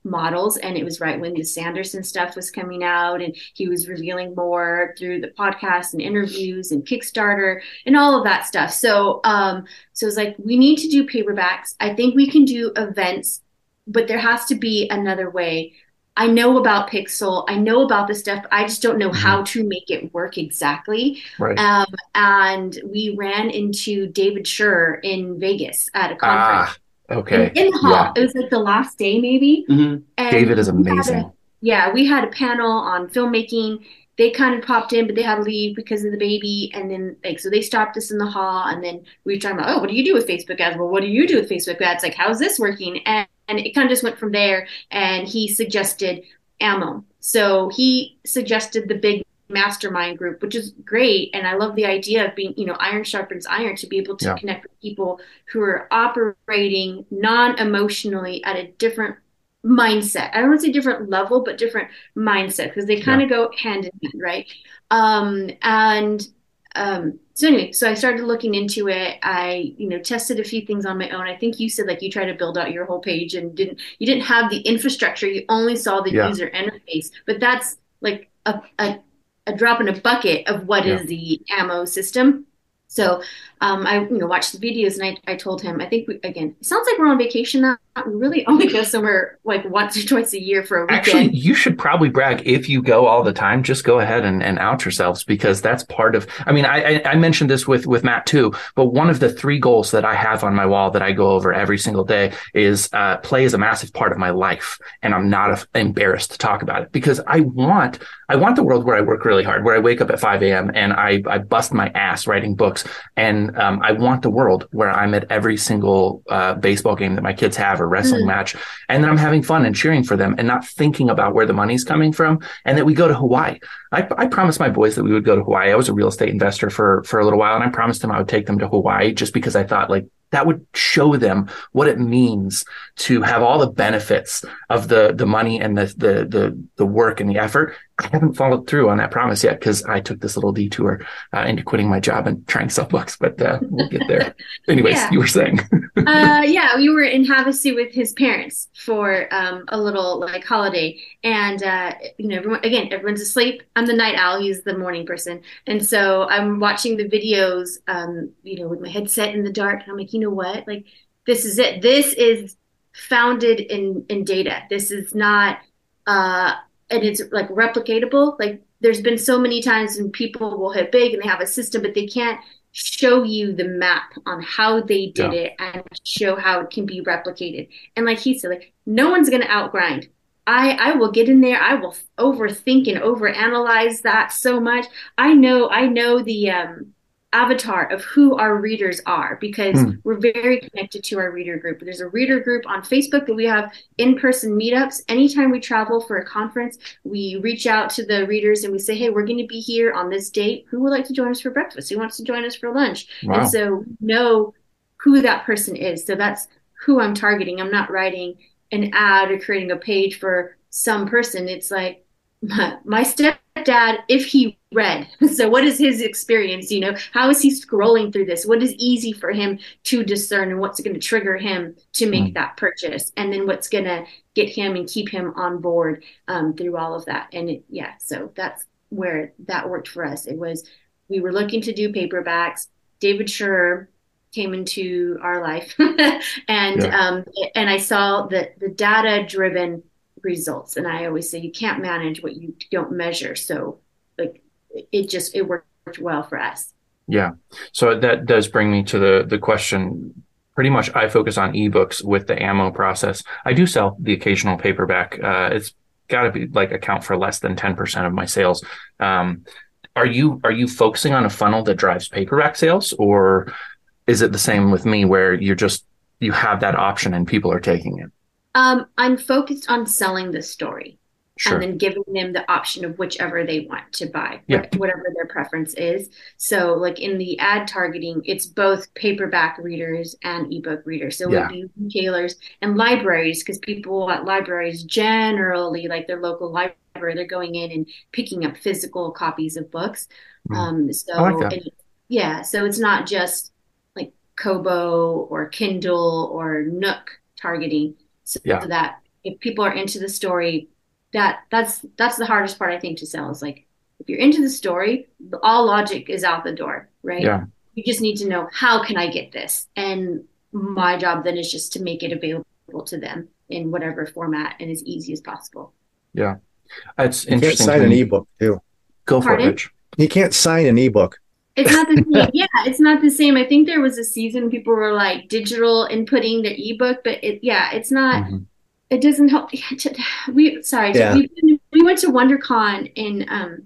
models. And it was right when the Sanderson stuff was coming out, and he was revealing more through the podcast and interviews and Kickstarter and all of that stuff. So, um, so it's like we need to do paperbacks. I think we can do events, but there has to be another way. I know about Pixel. I know about this stuff. I just don't know Mhm. how to make it work exactly. Right. Um, and we ran into David Schur in Vegas at a conference. Ah, okay. In, in the hall. Yeah. It was like the last day, maybe. Mhm. And David is had a- amazing. yeah, we had a panel on filmmaking. They kind of popped in, but they had to leave because of the baby. And then, like, so they stopped us in the hall. And then we were talking about, oh, what do you do with Facebook ads? Well, what do you do with Facebook ads? Like, how's this working? And, and it kind of just went from there. And he suggested ammo. So he suggested the big mastermind group, which is great. And I love the idea of being, you know, iron sharpens iron to be able to Yeah. connect with people who are operating non emotionally at a different mindset. I don't want to say different level, but different mindset because they kind of go hand in hand, right? Um, and um, so anyway, so I started looking into it. I, you know, tested a few things on my own. I think you said like you tried to build out your whole page and didn't, you didn't have the infrastructure. You only saw the Yeah. user interface, but that's like a, a, a drop in a bucket of what is Yeah. the ammo system. So um, I, you know, watched the videos and I, I told him, I think we, again, it sounds like we're on vacation now. We really only go somewhere like once or twice a year for a weekend. Actually, you should probably brag if you go all the time. Just go ahead and, and out yourselves because that's part of. I mean, I, I I mentioned this with with Matt too, but one of the three goals that I have on my wall that I go over every single day is uh, play is a massive part of my life, and I'm not embarrassed to talk about it because I want I want the world where I work really hard, where I wake up at 5 a.m. and I I bust my ass writing books, and um, I want the world where I'm at every single uh, baseball game that my kids have or wrestling Mm. match, and that I'm having fun and cheering for them and not thinking about where the money's coming from, and that we go to Hawaii. I, I promised my boys that we would go to Hawaii. I was a real estate investor for for a little while, and I promised them I would take them to Hawaii just because I thought like that would show them what it means to have all the benefits of the the money and the the the, the work and the effort. I haven't followed through on that promise yet because I took this little detour uh, into quitting my job and trying to sell books, but uh, we'll get there. Anyways, Yeah. you were saying. uh, yeah, we were in Havasu with his parents for um, a little like holiday, and uh, you know, everyone again, everyone's asleep. I'm the night owl; he's the morning person, and so I'm watching the videos, um, you know, with my headset in the dark, and I'm like, you know what, like this is it. This is founded in in data. This is not, uh, and it's like replicatable. Like there's been so many times when people will hit big and they have a system, but they can't show you the map on how they did Yeah. it and show how it can be replicated. And like he said, like no one's gonna outgrind. I I will get in there. I will overthink and overanalyze that so much. I know I know the um, avatar of who our readers are because Hmm. we're very connected to our reader group. There's a reader group on Facebook that we have in-person meetups. Anytime we travel for a conference, we reach out to the readers and we say, "Hey, we're going to be here on this date. Who would like to join us for breakfast? Who wants to join us for lunch?" Wow. And so know who that person is. So that's who I'm targeting. I'm not writing an ad or creating a page for some person. It's like my, my stepdad, if he read. So what is his experience? You know, how is he scrolling through this? What is easy for him to discern and what's going to trigger him to make Mm. that purchase? And then what's going to get him and keep him on board um, through all of that. And it, yeah, so that's where that worked for us. It was, we were looking to do paperbacks. David Schur came into our life and Yeah. um, and I saw the the data driven results and I always say you can't manage what you don't measure so like it just it worked well for us Yeah. So that does bring me to the the question. Pretty much, I focus on ebooks with the ammo process. I do sell the occasional paperback. Uh, it's got to be like account for less than ten percent of my sales. Um, are you are you focusing on a funnel that drives paperback sales, or is it the same with me where you're just you have that option and people are taking it? Um, I'm focused on selling the story Sure. and then giving them the option of whichever they want to buy, Yeah. whatever their preference is. So, like in the ad targeting, it's both paperback readers and ebook readers. So, Yeah. it would be retailers and libraries because people at libraries generally, like their local library, they're going in and picking up physical copies of books. Mm. Um, so, like yeah, so it's not just like Kobo or Kindle or Nook targeting. So Yeah. that if people are into the story, that that's that's the hardest part I think to sell is like if you're into the story, all logic is out the door, right? Yeah. You just need to know how can I get this, and my job then is just to make it available to them in whatever format and as easy as possible. Yeah it's You can't sign an ebook too. Go for it, Rich. You can't sign an ebook. It's not the same. Yeah, it's not the same. I think there was a season people were like digital inputting their ebook, but it yeah, it's not. Mhm. It doesn't help. We sorry, Yeah. we, we went to WonderCon in um,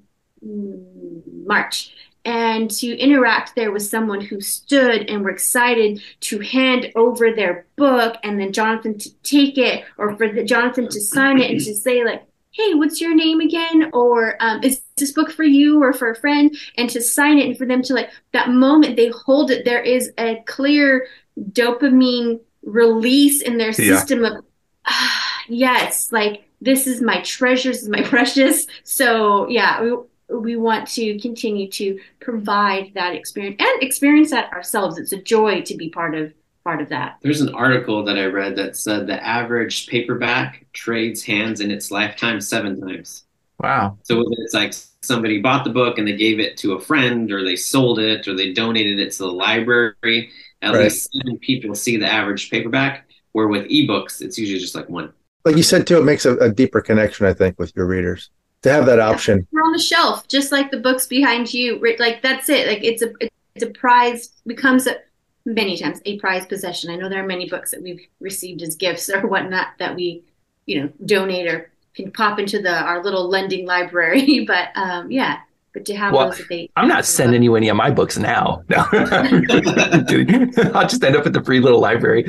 March, and to interact there with someone who stood and were excited to hand over their book, and then Jonathan to take it, or for the, Jonathan to sign it and to say like, "Hey, what's your name again?" Or um, is this book for you or for a friend? And to sign it, and for them to like that moment they hold it. There is a clear dopamine release in their Yeah. system of ah, yes, like this is my treasure, this is my precious. So yeah, we we want to continue to provide that experience and experience that ourselves. It's a joy to be part of part of that. There's an article that I read that said the average paperback trades hands in its lifetime seven times. Wow. So whether it's like somebody bought the book and they gave it to a friend, or they sold it, or they donated it to the library, at Right. least seven people see the average paperback. Where with ebooks, it's usually just like one. Like you said too, it makes a, a deeper connection, I think, with your readers to have that option. We're on the shelf, just like the books behind you. Ri- Like that's it. Like it's a it's a prize becomes a many times a prized possession. I know there are many books that we've received as gifts or whatnot that we, you know, donate or can pop into the our little lending library. But um, yeah, but to have Well, those they I'm not sending you any of my books now. No. I'll just end up at the free little library.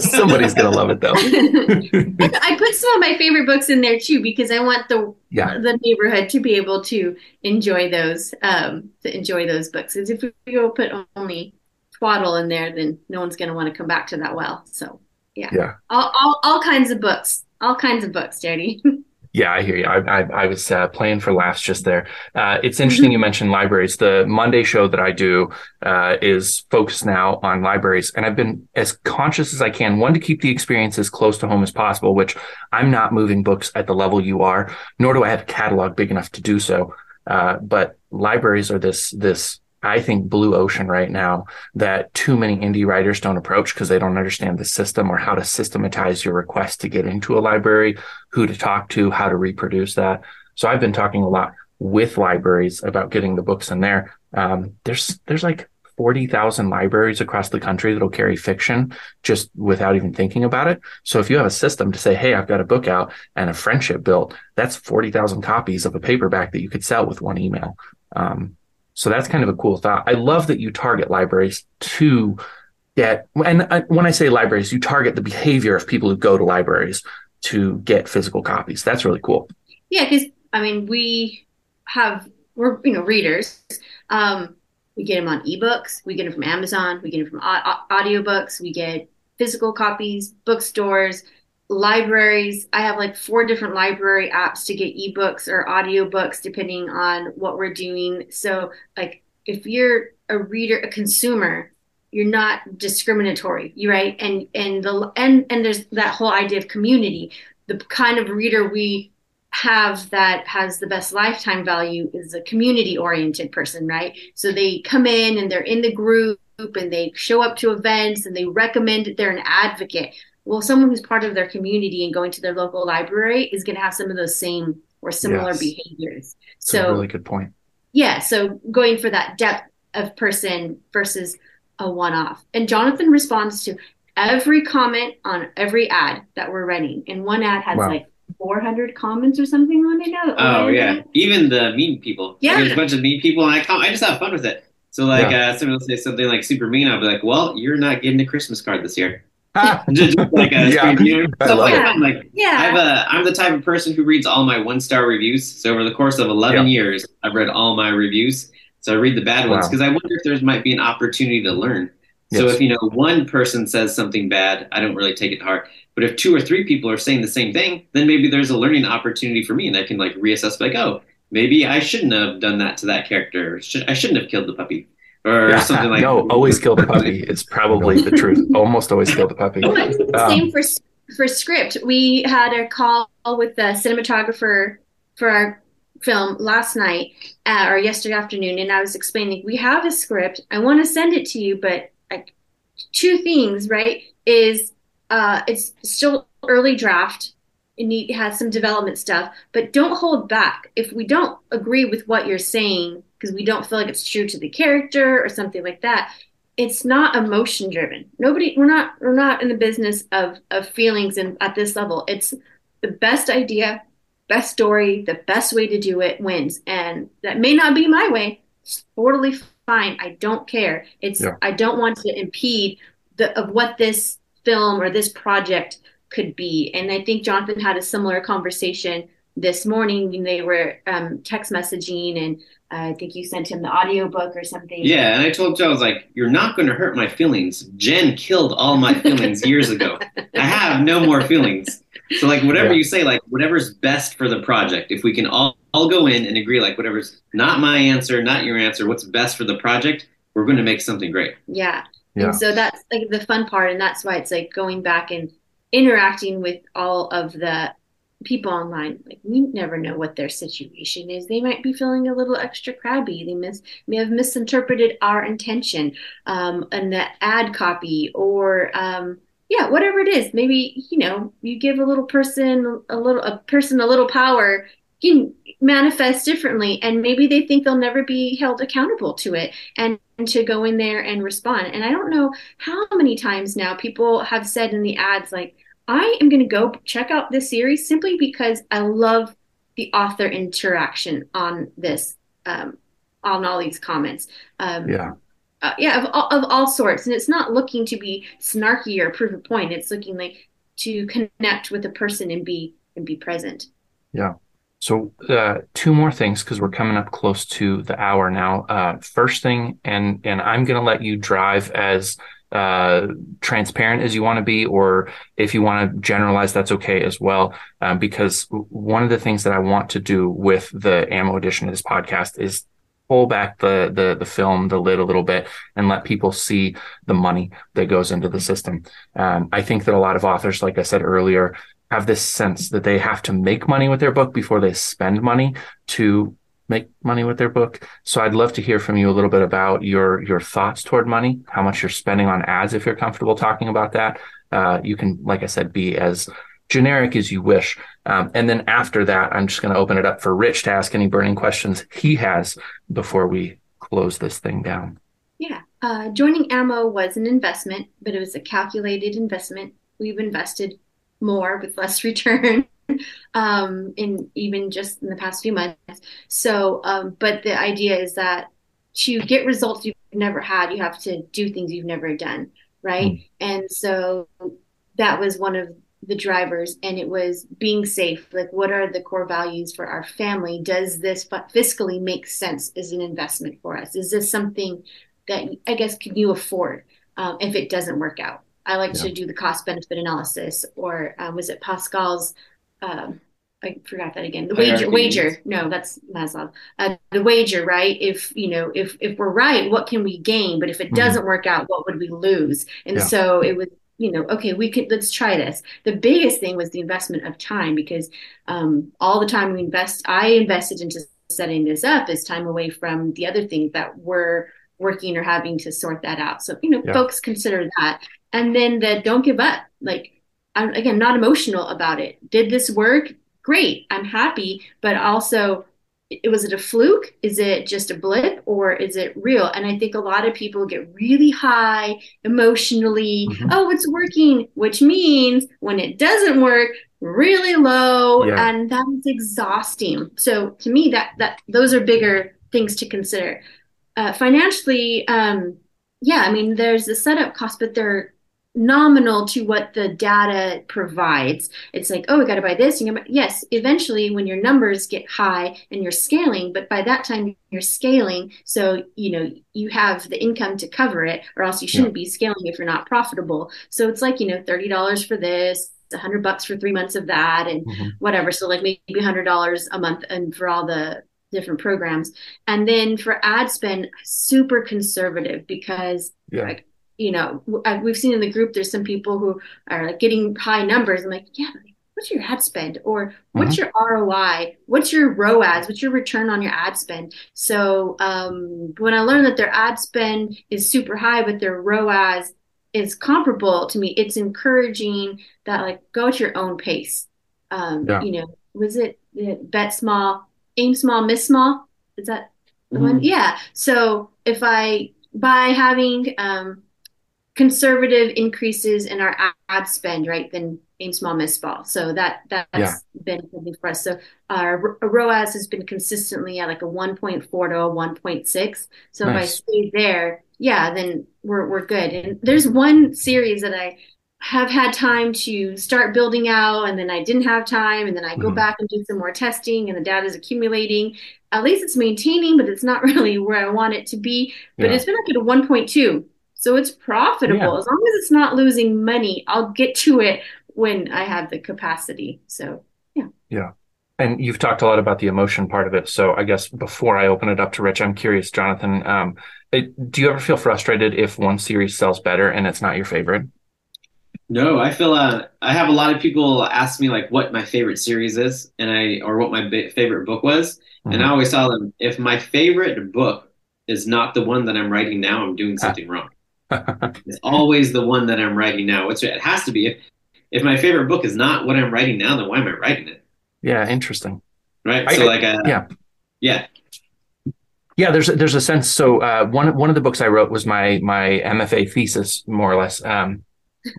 Somebody's gonna love it though. I put some of my favorite books in there too because I want the Yeah. the neighborhood to be able to enjoy those um to enjoy those books. Because if we go put only twaddle in there, then no one's going to want to come back to that well. So yeah, Yeah. all, all, all kinds of books, all kinds of books, Jody. Yeah, I hear you. I, I, I was uh, playing for laughs just there. Uh, it's interesting you mentioned libraries. The Monday show that I do uh, is focused now on libraries, and I've been as conscious as I can. One to keep the experience as close to home as possible, which I'm not moving books at the level you are, nor do I have a catalog big enough to do so. Uh, but libraries are this this I think blue ocean right now that too many indie writers don't approach because they don't understand the system or how to systematize your request to get into a library, who to talk to, how to reproduce that. So I've been talking a lot with libraries about getting the books in there. Um, there's there's like forty thousand libraries across the country that'll carry fiction just without even thinking about it. So if you have a system to say, "Hey, I've got a book out and a friendship built," that's forty thousand copies of a paperback that you could sell with one email. Um, so that's kind of a cool thought. I love that you target libraries to get, and I, when I say libraries, you target the behavior of people who go to libraries to get physical copies. That's really cool. Yeah, because I mean, we have we're you know readers. Um, we get them on ebooks. We get them from Amazon. We get them from au- au- audiobooks. We get physical copies, bookstores, libraries. I have like four different library apps to get ebooks or audiobooks depending on what we're doing. So like if you're a reader, a consumer, you're not discriminatory, you right? And and the and and there's that whole idea of community. The kind of reader we have that has the best lifetime value is a community oriented person, right? So they come in and they're in the group and they show up to events and they recommend they're an advocate. Well, someone who's part of their community and going to their local library is going to have some of those same or similar Yes. behaviors. It's So a really good point. yeah, so going for that depth of person versus a one off. And Jonathan responds to every comment on every ad that we're running. And one ad has Wow. like 400 comments or something on it now. Oh yeah, even the mean people. Yeah. There's a bunch of mean people, and I com- I just have fun with it. So like, uh, someone will say something like super mean, I'll be like, "Well, you're not getting a Christmas card this year." just, just like a Yeah. screen, you know, I stuff love like it. that. Like, Yeah. I've uh, I'm the type of person who reads all my one star reviews. So over the course of 11 years, I've read all my reviews. So I read the bad ones because I wonder if there might be an opportunity to learn. So if you know one person says something bad, I don't really take it to heart. But if two or three people are saying the same thing, then maybe there's a learning opportunity for me, and I can like reassess, like, oh, maybe I shouldn't have done that to that character. Should, I shouldn't have killed the puppy, or Yeah. something like. no, always kill the puppy. It's probably the truth. Almost always kill the puppy. Well, it's the Um, same for for script. We had a call with the cinematographer for our film last night uh, or yesterday afternoon, and I was explaining we have a script. I want to send it to you, but like two things, right? Is uh, it's still early draft. It need, has some development stuff, but don't hold back. If we don't agree with what you're saying because we don't feel like it's true to the character or something like that, it's not emotion driven. Nobody, we're not, we're not in the business of of feelings and at this level. It's the best idea, best story, the best way to do it wins, and that may not be my way. It's totally fine. I don't care. It's Yeah. I don't want to impede the of what this film or this project could be. And I think Jonathan had a similar conversation this morning they were um, text messaging and uh, I think you sent him the audiobook or something. Yeah, and I told Joe, I was like, "You're not going to hurt my feelings. Jen killed all my feelings years ago. I have no more feelings. So like, whatever Yeah. you say, like whatever's best for the project. If we can all all go in and agree, like whatever's not my answer, not your answer, what's best for the project, we're going to make something great. Yeah. Yeah. And so that's like the fun part. And that's why it's like going back and interacting with all of the people online. Like we never know what their situation is. They might be feeling a little extra crabby. They may have misinterpreted our intention um, in the ad copy or um, yeah, whatever it is. Maybe, you know, you give a little person a little a person a little power can manifest differently and maybe they think they'll never be held accountable to it and to go in there and respond. And I don't know how many times now people have said in the ads, like, I am going to go check out this series simply because I love the author interaction on this, um, on all these comments. Um, Yeah. uh, yeah, of, all- of all sorts. And it's not looking to be snarky or prove a point. It's looking like to connect with a person and be and be present. Yeah. So, uh, two more things because we're coming up close to the hour now. Uh, first thing, and and I'm going to let you drive as uh, transparent as you want to be, or if you want to generalize, that's okay as well. Um, because one of the things that I want to do with the ammo edition of this podcast is pull back the the the film, the lid a little bit, and let people see the money that goes into the system. Um, I think that a lot of authors, like I said earlier, have this sense that they have to make money with their book before they spend money to make money with their book. So I'd love to hear from you a little bit about your your thoughts toward money, how much you're spending on ads if you're comfortable talking about that. Uh, you can, like I said, be as generic as you wish. Um, and then after that, I'm just going to open it up for Rich to ask any burning questions he has before we close this thing down. Yeah. Uh, joining Ammo was an investment, but it was a calculated investment. We've invested more with less return um, in even just in the past few months. So, um, but the idea is that to get results you've never had, you have to do things you've never done, right? Mm. And so that was one of the drivers, and it was being safe. Like, what are the core values for our family? Does this fiscally make sense as an investment for us? Is this something that I guess can you afford um, if it doesn't work out? I like yeah. to do the cost benefit analysis, or um, was it Pascal's? Um, I forgot that again. The wager, wager. No, that's Maslow. Uh, the wager, right? If you know, if if we're right, what can we gain? But if it mm-hmm. doesn't work out, what would we lose? And yeah. so it was, you know, okay, we could let's try this. The biggest thing was the investment of time because um, all the time we invest, I invested into setting this up is time away from the other things that we're working or having to sort that out. So you know, yeah. folks consider that and then the don't give up like I'm, again not emotional about it. Did this work? Great. I'm happy. But also it, was it a fluke? Is it just a blip? Or is it real? And i think a lot of people get really high emotionally. Mm-hmm. oh it's working which means when it doesn't work really low. Yeah. and that's exhausting. So to me that that those are bigger things to consider. Uh, financially um yeah i mean there's a setup cost but they're nominal to what the data provides. It's like, oh, we got to buy this. And yes, eventually when your numbers get high and you're scaling, but by that time you're scaling, so you know you have the income to cover it, or else you shouldn't yeah. be scaling if you're not profitable. So it's like you know thirty dollars for this. A hundred bucks for three months of that and mm-hmm. whatever. So like maybe a hundred dollars a month and for all the different programs. And then for ad spend, super conservative because yeah. like you know, we've seen in the group, there's some people who are like getting high numbers. I'm like, yeah, what's your ad spend? Or what's mm-hmm. your ROI? What's your ROAS? What's your return on your ad spend? So um, when I learned that their ad spend is super high, but their ROAS is comparable to me, it's encouraging that like go at your own pace. Um, yeah. You know, was it bet small, aim small, miss small? Is that the mm-hmm. one? Yeah. So if I by having um, conservative increases in our ad spend, right, then aim small, miss small. So that that's yeah. been something for us. So our ROAS has been consistently at like a 1.4 to a 1.6. So nice. if I stay there, yeah, then we're we're good. And there's one series that I have had time to start building out and then I didn't have time and then I go mm-hmm. back and do some more testing and the data is accumulating. At least it's maintaining, but it's not really where I want it to be. But yeah. it's been like at a 1.2 so it's profitable. Yeah. As long as it's not losing money, I'll get to it when I have the capacity. So, yeah. Yeah. And you've talked a lot about the emotion part of it. So I guess before I open it up to Rich, I'm curious, Jonathan, um, it, do you ever feel frustrated if one series sells better and it's not your favorite? No, I feel uh, I have a lot of people ask me like what my favorite series is, and I or what my favorite book was, mm-hmm. and I always tell them if my favorite book is not the one that I'm writing now, I'm doing something wrong it's always the one that I'm writing now. Which it has to be. If, if my favorite book is not what I'm writing now, then why am I writing it? Yeah, interesting. Right. I, so like, uh, yeah, yeah, yeah. There's there's a sense. So uh, one one of the books I wrote was my my MFA thesis, more or less. Um,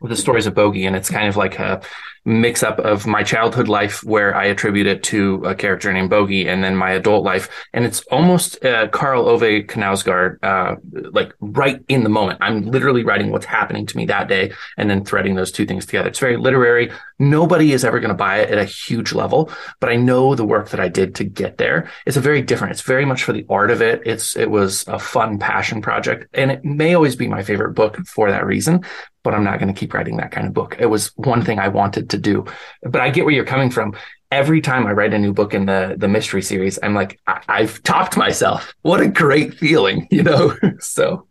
the stories of Bogey, and it's kind of like a mix up of my childhood life where I attribute it to a character named Bogey, and then my adult life, and it's almost uh, Karl Ove Knausgaard, uh, like right in the moment. I'm literally writing what's happening to me that day, and then threading those two things together. It's very literary. Nobody is ever going to buy it at a huge level, but I know the work that I did to get there. It's a very different. It's very much for the art of it. It's it was a fun passion project, and it may always be my favorite book for that reason but I'm not going to keep writing that kind of book. It was one thing I wanted to do. But I get where you're coming from. Every time I write a new book in the the mystery series, I'm like, I- have topped myself. What a great feeling, you know? so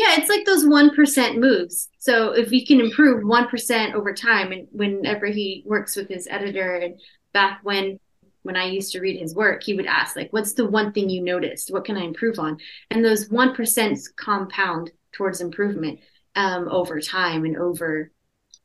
yeah, it's like those one percent moves. So if we can improve one percent over time, and whenever he works with his editor, and back when when I used to read his work, he would ask like, "What's the one thing you noticed? What can I improve on?" And those one percent compound towards improvement um, over time and over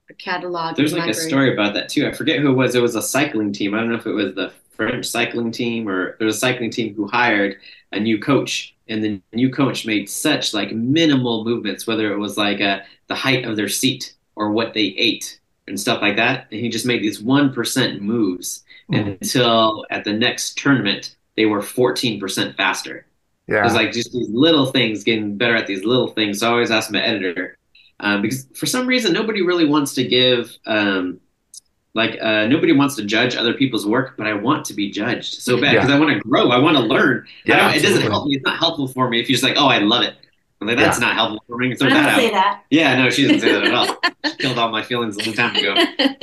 a catalog. There's like library. a story about that too. I forget who it was. It was a cycling team. I don't know if it was the French cycling team or there was a cycling team who hired a new coach, and the new coach made such like minimal movements, whether it was like uh, the height of their seat or what they ate and stuff like that. And he just made these one percent moves mm-hmm. until at the next tournament they were fourteen percent faster. Yeah. It's like just these little things, getting better at these little things. So I always ask my editor um, because for some reason nobody really wants to give, um, like uh, nobody wants to judge other people's work, but I want to be judged so bad because yeah. I want to grow. I want to learn. Yeah, it doesn't help me. It's not helpful for me if you're just like, oh, I love it. I'm like, that's yeah. not helpful for me. Throw I that say that. Yeah, no, she doesn't say that at all. she killed all my feelings a long time ago.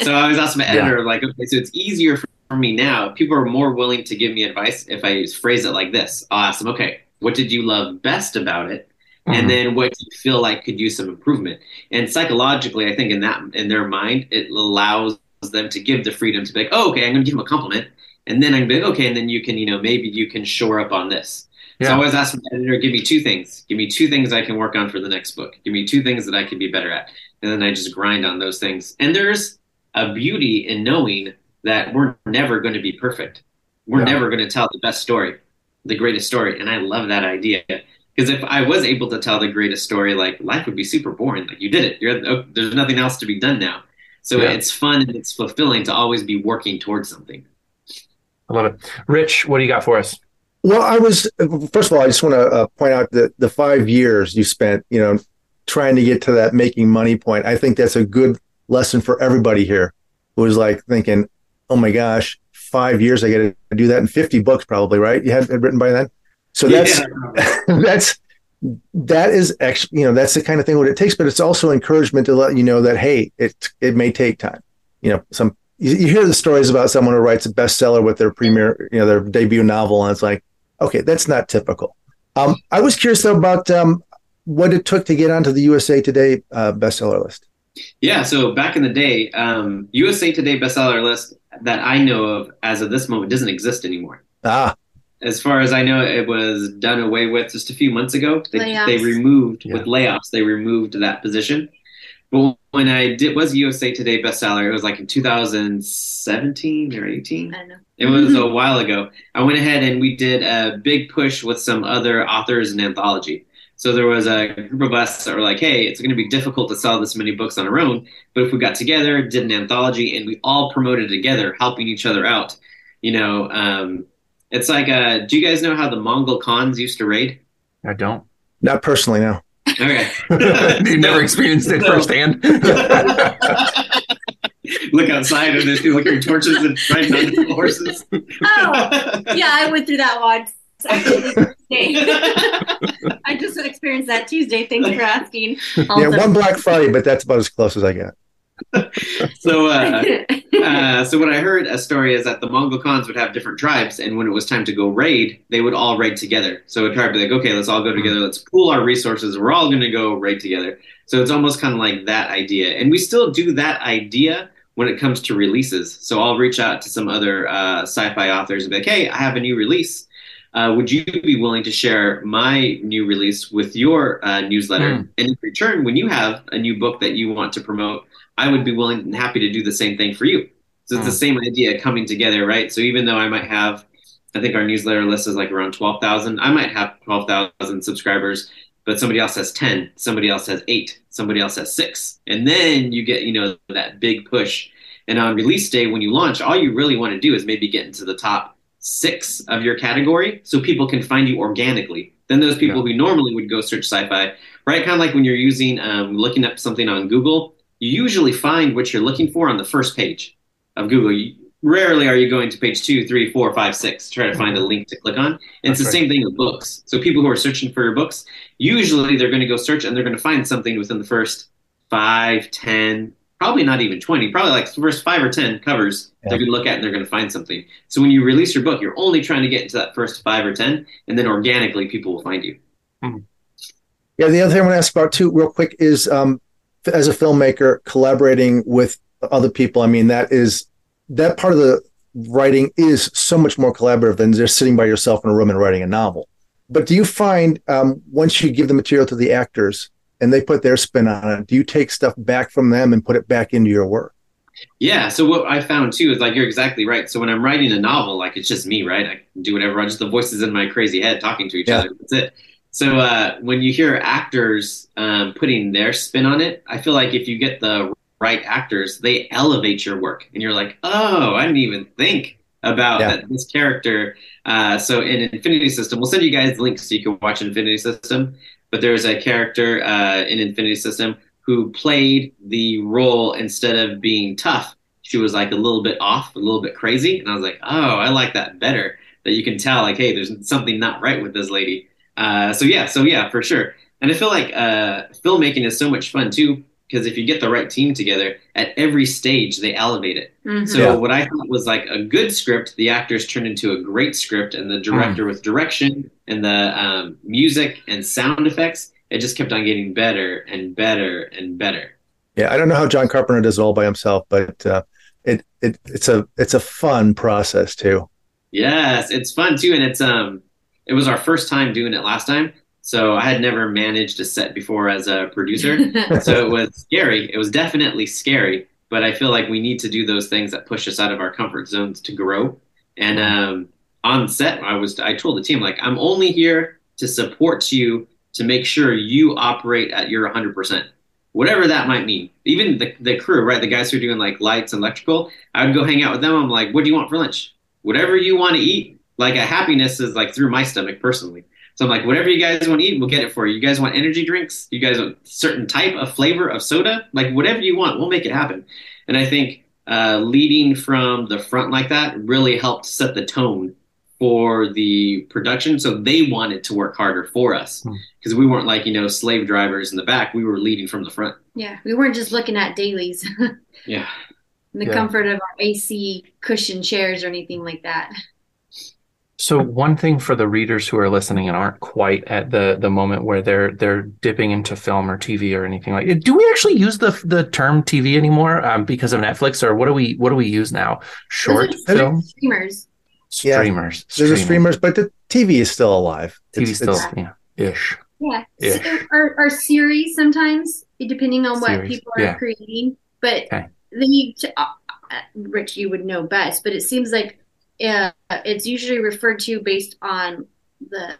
So I was asking my editor, yeah. like, okay, so it's easier for me now. People are more willing to give me advice if I phrase it like this. I'll ask them, okay, what did you love best about it? Mm-hmm. And then what do you feel like could use some improvement? And psychologically, I think in that in their mind, it allows them to give the freedom to be like, oh, okay, I'm going to give them a compliment, and then I'm be like, okay, and then you can, you know, maybe you can shore up on this. Yeah. So I always ask the editor, give me two things. Give me two things I can work on for the next book. Give me two things that I can be better at. And then I just grind on those things. And there's a beauty in knowing that we're never going to be perfect. We're yeah. never going to tell the best story the greatest story. And I love that idea. Because if I was able to tell the greatest story, like life would be super boring. Like you did it. You're, oh, there's nothing else to be done now. So yeah. it's fun and it's fulfilling to always be working towards something. I love it. Rich, what do you got for us? Well, I was first of all, I just want to uh, point out that the five years you spent, you know, trying to get to that making money point. I think that's a good lesson for everybody here. Who was like thinking, "Oh my gosh, five years. I got to do that in 50 books, probably, right? You had it written by then. So that's, yeah. that's, that is actually, you know, that's the kind of thing what it takes, but it's also encouragement to let you know that, Hey, it, it may take time. You know, some, you, you hear the stories about someone who writes a bestseller with their premiere, you know, their debut novel. And it's like, okay, that's not typical. Um, I was curious though about, um, what it took to get onto the USA Today uh, bestseller list. Yeah, so back in the day, um, USA Today bestseller list that I know of as of this moment doesn't exist anymore. Ah. As far as I know, it was done away with just a few months ago. They, they removed yeah. with layoffs. They removed that position. But when I did was USA Today bestseller, it was like in 2017 or 18. I know. It was a while ago. I went ahead and we did a big push with some other authors and anthology. So there was a group of us that were like, hey, it's going to be difficult to sell this many books on our own. But if we got together, did an anthology, and we all promoted together, helping each other out, you know, um, it's like, uh, do you guys know how the Mongol Khans used to raid? I don't. Not personally, no. Okay. you never experienced it firsthand. Look outside and there's people looking torches and riding on horses. Oh, yeah, I went through that once. I just experienced that Tuesday. Thanks for asking. Also. Yeah, one Black Friday, but that's about as close as I get. so, uh, uh, so what I heard a story is that the Mongol Khans would have different tribes, and when it was time to go raid, they would all raid together. So a tribe would be like, okay, let's all go together. Let's pool our resources. We're all going to go raid together. So it's almost kind of like that idea, and we still do that idea when it comes to releases. So I'll reach out to some other uh, sci-fi authors and be like, hey, I have a new release uh, would you be willing to share my new release with your uh, newsletter? Mm. And in return, when you have a new book that you want to promote, I would be willing and happy to do the same thing for you. So it's mm. the same idea coming together, right? So even though I might have, I think our newsletter list is like around 12,000, I might have 12,000 subscribers. but somebody else has 10, somebody else has eight, somebody else has six. And then you get, you know, that big push. And on release day, when you launch, all you really want to do is maybe get into the top six of your category so people can find you organically. Then those people yeah. who normally would go search sci-fi, right? Kind of like when you're using, um, looking up something on Google, you usually find what you're looking for on the first page of Google. You, rarely are you going to page two, three, four, five, six to try to find a link to click on. And it's the right. same thing with books. So people who are searching for your books, usually they're going to go search and they're going to find something within the first five, ten, probably not even 20, probably like the first five or 10 covers yeah. they're going to look at and they're going to find something. So when you release your book, you're only trying to get into that first five or 10, and then organically people will find you. Mm-hmm. Yeah, the other thing I want to ask about too, real quick, is um, as a filmmaker, collaborating with other people. I mean, that is that part of the writing is so much more collaborative than just sitting by yourself in a room and writing a novel. But do you find um, once you give the material to the actors and they put their spin on it, do you take stuff back from them and put it back into your work? Yeah. So what I found too is like you're exactly right. So when I'm writing a novel, like it's just me, right? I can do whatever. I just the voices in my crazy head talking to each yeah. other. That's it. So uh, when you hear actors um, putting their spin on it, I feel like if you get the right actors, they elevate your work, and you're like, oh, I didn't even think about yeah. that, this character. Uh, so in Infinity System, we'll send you guys links so you can watch Infinity System. But there's a character uh, in Infinity System who played the role instead of being tough. She was like a little bit off, a little bit crazy, and I was like, oh, I like that better. That you can tell, like, hey, there's something not right with this lady. Uh, so yeah, so yeah, for sure. And I feel like uh, filmmaking is so much fun too because if you get the right team together at every stage they elevate it mm-hmm. so yeah. what i thought was like a good script the actors turned into a great script and the director mm. with direction and the um, music and sound effects it just kept on getting better and better and better yeah i don't know how john carpenter does it all by himself but uh, it, it it's a it's a fun process too yes it's fun too and it's um it was our first time doing it last time so I had never managed a set before as a producer. so it was scary. It was definitely scary, but I feel like we need to do those things that push us out of our comfort zones to grow. And um, on set, I was I told the team like I'm only here to support you to make sure you operate at your 100%. Whatever that might mean. Even the, the crew, right? The guys who are doing like lights and electrical, I would go hang out with them. I'm like, what do you want for lunch? Whatever you want to eat. Like a happiness is like through my stomach personally. So I'm like, whatever you guys want to eat, we'll get it for you. You guys want energy drinks? You guys want certain type of flavor of soda? Like whatever you want, we'll make it happen. And I think uh, leading from the front like that really helped set the tone for the production. So they wanted to work harder for us because hmm. we weren't like, you know, slave drivers in the back. We were leading from the front. Yeah. We weren't just looking at dailies. yeah. In the yeah. comfort of our AC cushion chairs or anything like that. So one thing for the readers who are listening and aren't quite at the the moment where they're they're dipping into film or TV or anything like, do we actually use the the term TV anymore um, because of Netflix or what do we what do we use now? Short film streamers. Streamers. Yeah, there's streamers, but the TV is still alive. TV it's, still, it's, yeah, ish. Yeah, ish. Our, our series sometimes, depending on what series. people are yeah. creating. But okay. the uh, uh, Rich, you would know best. But it seems like uh, it's usually referred to based on the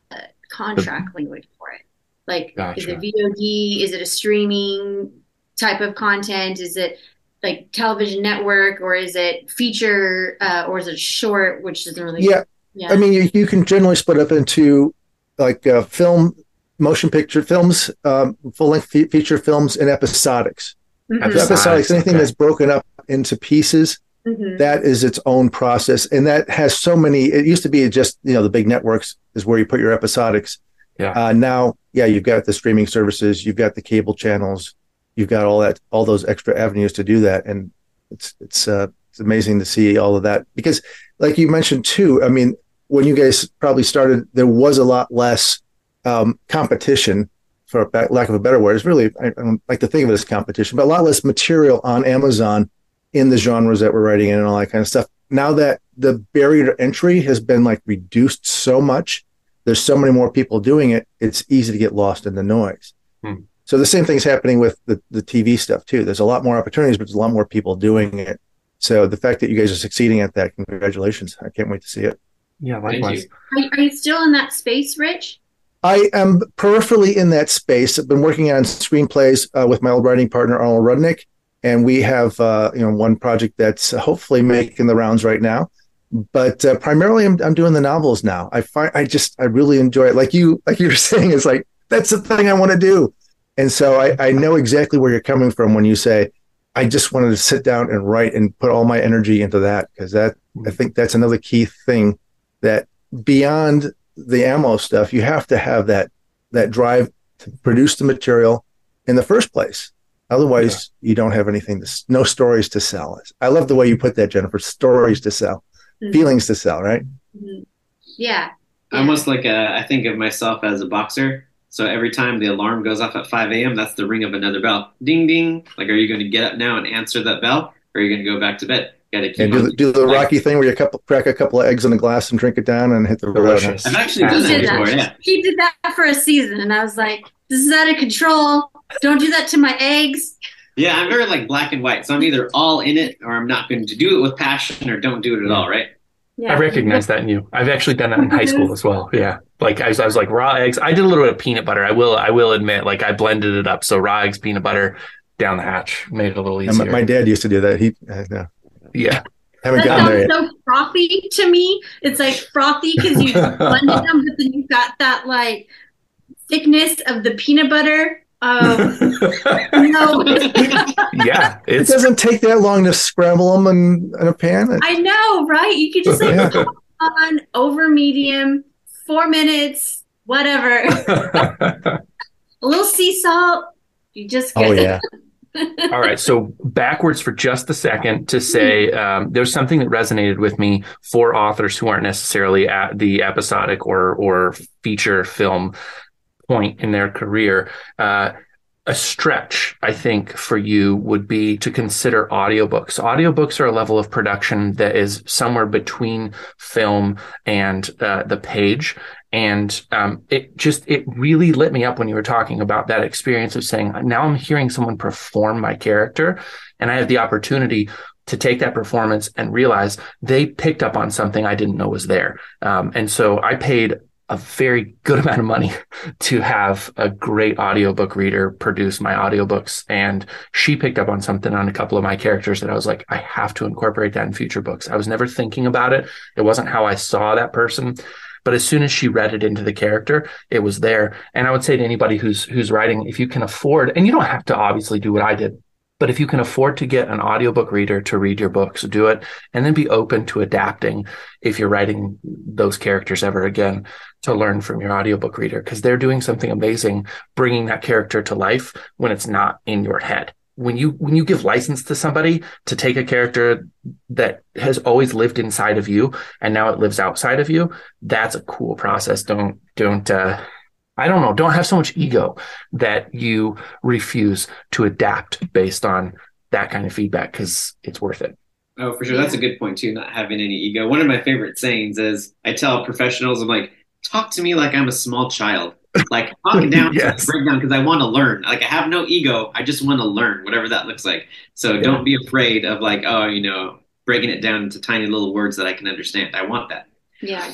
contract language for it. Like, gotcha. is it VOD? Is it a streaming type of content? Is it like television network, or is it feature, uh, or is it short, which doesn't really? Yeah, yeah. I mean, you, you can generally split up into like uh, film, motion picture films, um, full length fe- feature films, and episodics. Mm-hmm. Episodics, anything okay. that's broken up into pieces Mm-hmm. That is its own process, and that has so many. It used to be just you know the big networks is where you put your episodics. Yeah. Uh, now, yeah, you've got the streaming services, you've got the cable channels, you've got all that, all those extra avenues to do that, and it's it's uh, it's amazing to see all of that because, like you mentioned too, I mean, when you guys probably started, there was a lot less um, competition, for lack of a better word. It's really I, I don't like to think of it as competition, but a lot less material on Amazon in the genres that we're writing in and all that kind of stuff. Now that the barrier to entry has been like reduced so much, there's so many more people doing it, it's easy to get lost in the noise. Hmm. So the same thing's happening with the, the TV stuff too. There's a lot more opportunities, but there's a lot more people doing it. So the fact that you guys are succeeding at that, congratulations. I can't wait to see it. Yeah, likewise. Are, are you still in that space, Rich? I am peripherally in that space. I've been working on screenplays uh, with my old writing partner Arnold Rudnick, and we have uh, you know one project that's hopefully making the rounds right now. But uh, primarily, I'm, I'm doing the novels now. I find I just I really enjoy it. Like you like you were saying, it's like that's the thing I want to do, and so I, I know exactly where you're coming from when you say I just wanted to sit down and write and put all my energy into that because that I think that's another key thing that beyond the AMMO stuff, you have to have that that drive to produce the material in the first place. Otherwise, yeah. you don't have anything to no stories to sell. I love the way you put that, Jynafer. Stories to sell, mm-hmm. feelings to sell, right? Mm-hmm. Yeah. Almost like a, I think of myself as a boxer. So every time the alarm goes off at 5 a.m., that's the ring of another bell. Ding, ding. Like, are you going to get up now and answer that bell, or are you going to go back to bed? Got to keep. And do the, do the Rocky thing where you couple, crack a couple of eggs in a glass and drink it down and hit the road. I've actually done that before. Yeah. He did that for a season, and I was like, "This is out of control. Don't do that to my eggs." Yeah, I'm very like black and white. So I'm either all in it or I'm not going to do it with passion or don't do it at all. Right. Yeah. I recognize that in you. I've actually done that in high school as well. Yeah. Like I was, I was like raw eggs. I did a little bit of peanut butter. I will, I will admit, like I blended it up. So raw eggs, peanut butter down the hatch made it a little easier. My, my, dad used to do that. He, uh, yeah. yeah. Haven't that gotten there yet. so frothy to me. It's like frothy because you blended them, but then you've got that like thickness of the peanut butter. Um, no. yeah, it doesn't take that long to scramble them in, in a pan. I know, right? You could just like yeah. put on over medium, four minutes, whatever. a little sea salt. You just get oh yeah. All right. So backwards for just a second to say um, there's something that resonated with me for authors who aren't necessarily at the episodic or or feature film point in their career. Uh, a stretch, I think, for you would be to consider audiobooks. Audiobooks are a level of production that is somewhere between film and uh, the page. And um, it just, it really lit me up when you were talking about that experience of saying, now I'm hearing someone perform my character and I have the opportunity to take that performance and realize they picked up on something I didn't know was there. Um, and so I paid a very good amount of money to have a great audiobook reader produce my audiobooks. And she picked up on something on a couple of my characters that I was like, I have to incorporate that in future books. I was never thinking about it. It wasn't how I saw that person. But as soon as she read it into the character, it was there. And I would say to anybody who's who's writing, if you can afford, and you don't have to obviously do what I did, but if you can afford to get an audiobook reader to read your books, do it and then be open to adapting if you're writing those characters ever again to learn from your audiobook reader because they're doing something amazing bringing that character to life when it's not in your head. When you when you give license to somebody to take a character that has always lived inside of you and now it lives outside of you, that's a cool process. Don't don't uh I don't know, don't have so much ego that you refuse to adapt based on that kind of feedback because it's worth it. Oh, for sure. That's a good point too, not having any ego. One of my favorite sayings is I tell professionals, I'm like, talk to me like I'm a small child. Like talk down, yes. break down because I want to learn. Like I have no ego. I just want to learn, whatever that looks like. So yeah. don't be afraid of like, oh, you know, breaking it down into tiny little words that I can understand. I want that. Yeah.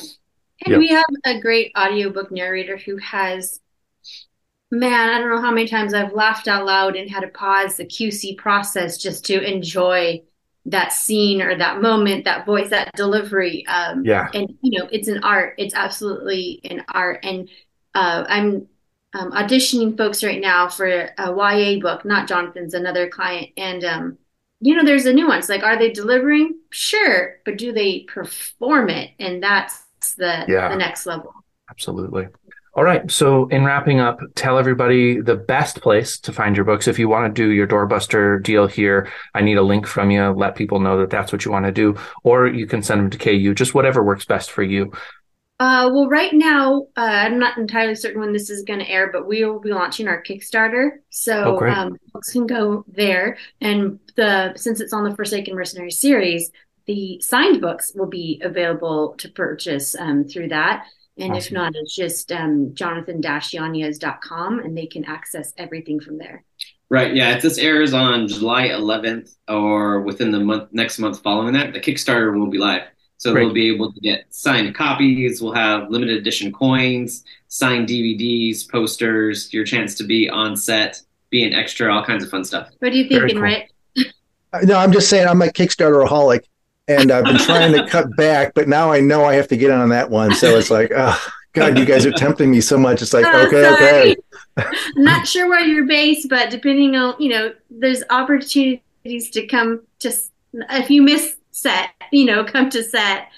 And yep. we have a great audiobook narrator who has, man, I don't know how many times I've laughed out loud and had to pause the QC process just to enjoy that scene or that moment, that voice, that delivery. Um, yeah. And, you know, it's an art. It's absolutely an art. And uh, I'm um, auditioning folks right now for a YA book, not Jonathan's, another client. And, um, you know, there's a nuance. Like, are they delivering? Sure. But do they perform it? And that's the yeah. the next level. Absolutely. All right. So, in wrapping up, tell everybody the best place to find your books. If you want to do your doorbuster deal here, I need a link from you. Let people know that that's what you want to do, or you can send them to KU, just whatever works best for you. Uh, well, right now, uh, I'm not entirely certain when this is going to air, but we will be launching our Kickstarter, so oh, um, folks can go there. And the since it's on the Forsaken Mercenary series, the signed books will be available to purchase um, through that. And awesome. if not, it's just um, jonathan-yanez.com and they can access everything from there. Right. Yeah. If this airs on July 11th or within the month next month following that, the Kickstarter will be live. So Great. they'll be able to get signed copies. We'll have limited edition coins, signed DVDs, posters, your chance to be on set, be an extra, all kinds of fun stuff. What are you thinking, cool. Rick? Uh, No, I'm just saying I'm a Kickstarter aholic, and I've been trying to cut back, but now I know I have to get on that one. So it's like, oh God, you guys are tempting me so much. It's like, Oh, okay, sorry. okay. I'm not sure where you're based, but depending on, you know, there's opportunities to come to, if you miss set, you know, come to set.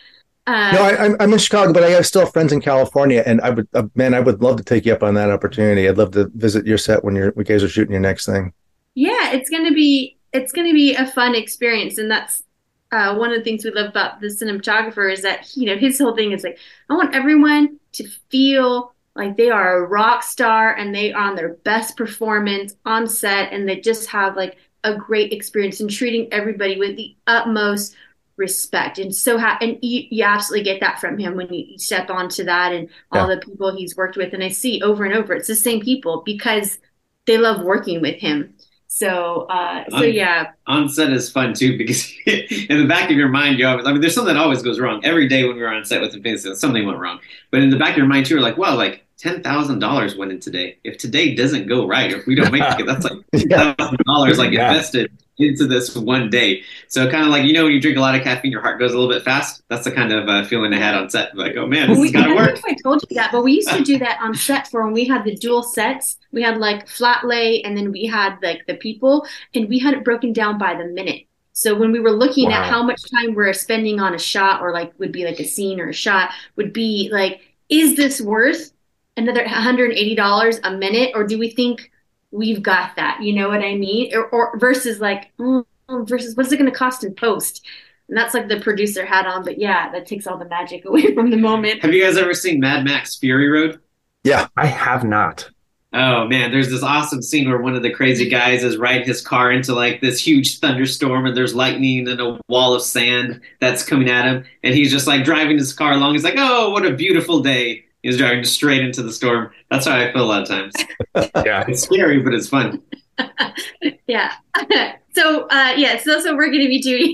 Uh, No, I, I'm I'm in Chicago, but I have still friends in California, and I would, uh, man, I would love to take you up on that opportunity. I'd love to visit your set when you're, when you guys are shooting your next thing. yeah, it's to be, it's going to be a fun experience. And that's uh, one of the things we love about the cinematographer is that, you know, his whole thing is like, I want everyone to feel like they are a rock star and they are on their best performance on set and they just have like a great experience and treating everybody with the utmost respect. And so ha- and you, you absolutely get that from him when you, you step onto that and all the people he's worked with. And i see over and over it's the same people because they love working with him so uh so Um, yeah On set is fun too because in the back of your mind, you always, I mean, there's something that always goes wrong. Every day when we were on set with Infinity, Stones, something went wrong. But in the back of your mind too, you're like, well, like $10,000 went in today. If today doesn't go right, if we don't make it, that's like Yeah. $10,000 like Yeah. invested into this one day. So kind of like, you know, when you drink a lot of caffeine, your heart goes a little bit fast. That's the kind of uh, feeling I had on set. Like, oh man, this we, has got to I work. I told you that, but we used to do that on set for when we had the dual sets. We had like flat lay, and then we had like the people, and we had it broken down by the minute. So when we were looking Wow. at how much time we're spending on a shot, or like would be like a scene or a shot, would be like, is this worth another $180 a minute, or do we think we've got that? You know what I mean? Or, or versus like, mm, versus what's it going to cost in post? And that's like the producer hat on, but yeah, that takes all the magic away from the moment. Have you guys ever seen Mad Max Fury Road? Yeah, I have not. Oh man, there's this awesome scene where one of the crazy guys is riding his car into like this huge thunderstorm and there's lightning and a wall of sand that's coming at him and he's just like driving his car along. He's like, "Oh, what a beautiful day." He's driving straight into the storm. That's how I feel a lot of times. Yeah. It's scary, but it's fun. yeah. so uh, yeah, so that's what we're going to be doing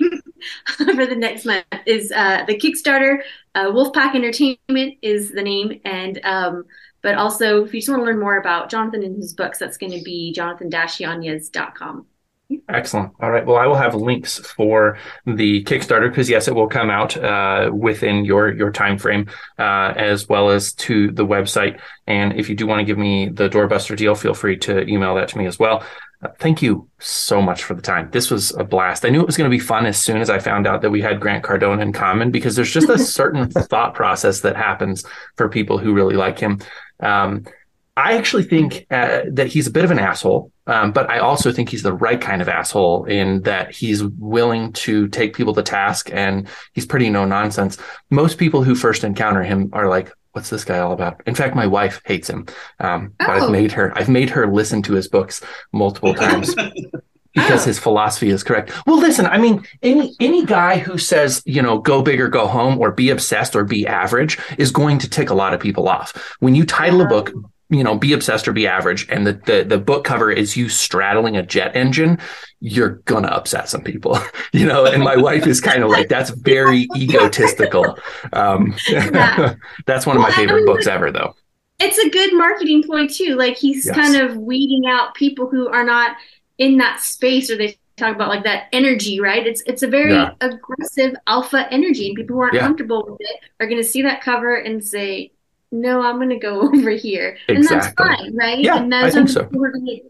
for the next month is uh, the Kickstarter. Uh, Wolfpack Entertainment is the name, and um, but also if you just want to learn more about Jonathan and his books, that's going to be jonathan-yanez.com. Excellent. All right. Well, I will have links for the Kickstarter because yes, it will come out uh, within your your time frame, uh, as well as to the website. And if you do want to give me the doorbuster deal, feel free to email that to me as well. Uh, thank you so much for the time. This was a blast. I knew it was going to be fun as soon as I found out that we had Grant Cardone in common because there's just a certain thought process that happens for people who really like him. Um, I actually think uh, that he's a bit of an asshole, um, but I also think he's the right kind of asshole in that he's willing to take people to task and he's pretty no nonsense. Most people who first encounter him are like, "What's this guy all about?" In fact, my wife hates him, um, but Oh. I've made her I've made her listen to his books multiple times because his philosophy is correct. Well, listen, I mean, any any guy who says, you know, go big or go home or be obsessed or be average is going to tick a lot of people off. When you title a book, you know, be obsessed or be average, and the the, the book cover is you straddling a jet engine, you're gonna upset some people, you know. And my wife is kind of like, that's very egotistical. Um, Yeah. that's one of my favorite books ever, though. It's a good marketing point too. Like he's Yes. kind of weeding out people who are not in that space or they talk about like that energy, right? It's it's a very Yeah. aggressive alpha energy and people who aren't Yeah. comfortable with it are going to see that cover and say, "No, I'm going to go over here." And that's fine, right? Yeah, and I those think so. the people who are going to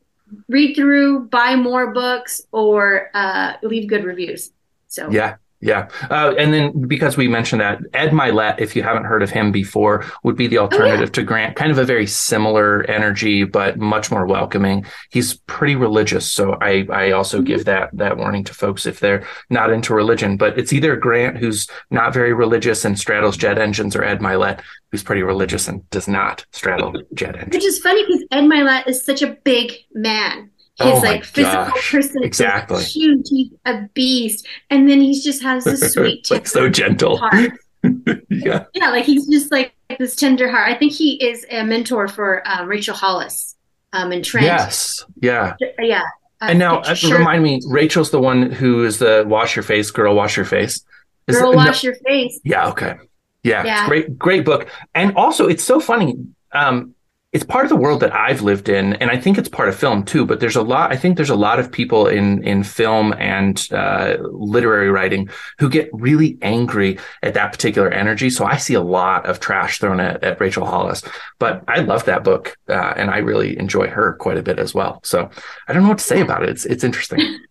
read through, buy more books or uh, leave good reviews. So Yeah, yeah. Uh, and then because we mentioned that, Ed Mylett, if you haven't heard of him before, would be the alternative to Grant. Kind of a very similar energy, but much more welcoming. He's pretty religious, so I I also give that that warning to folks if they're not into religion. But it's either Grant who's not very religious and straddles jet engines, or Ed Mylett who's pretty religious and does not straddle jet engines. Which is funny because Ed Mylett is such a big man. His Oh like physical gosh. person Exactly. huge, he's a beast, and then he just has this sweet, like so gentle. heart. yeah. Yeah, like he's just like this tender heart. I think he is a mentor for uh, Rachel Hollis, um, and Trent. Yes. Yeah. yeah. Uh, And now, uh, sure. remind me, Rachel's the one who is the wash your face girl, wash your face. Is Girl, it- no- wash your face. Yeah. Okay. Yeah, Yeah. Great, great book. And also, it's so funny. Um, it's part of the world that I've lived in, and I think it's part of film too. But there's a lot. I think there's a lot of people in in film and uh, literary writing who get really angry at that particular energy. So I see a lot of trash thrown at, at Rachel Hollis. But I love that book, uh, and I really enjoy her quite a bit as well. So I don't know what to say about it. It's it's interesting.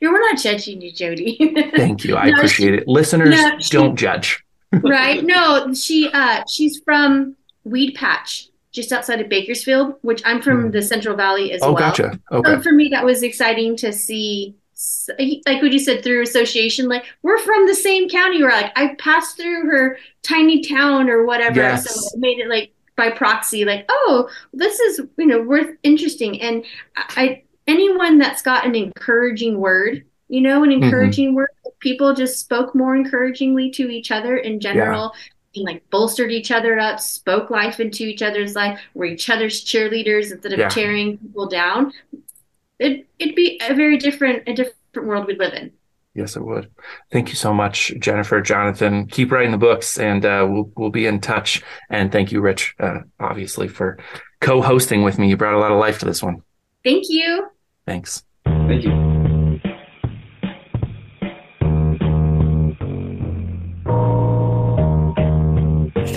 Yeah, we're not judging you, Jody. Thank you. I No, she- appreciate it. Listeners, no, she- don't judge. right? No, she uh she's from Weedpatch, just outside of Bakersfield, which I'm from the Central Valley as. Oh, well. gotcha. Okay. So for me, that was exciting to see. Like what you said, through association, like we're from the same county. We're like I passed through her tiny town or whatever, Yes. so it made it like by proxy, like oh, this is you know worth interesting. And I anyone that's got an encouraging word, you know, Mm-hmm. an encouraging word, people just spoke more encouragingly to each other in general. And like bolstered each other up, spoke life into each other's life, were each other's cheerleaders instead of Yeah. tearing people down it it'd be a very different a different world we'd live in. Yes, it would. Thank you so much, Jynafer, Jonathan. Keep writing the books, and uh, we'll we'll be in touch. And thank you, Rich, uh, obviously for co-hosting with me. You brought a lot of life to this one. Thank you. Thanks. Thank you.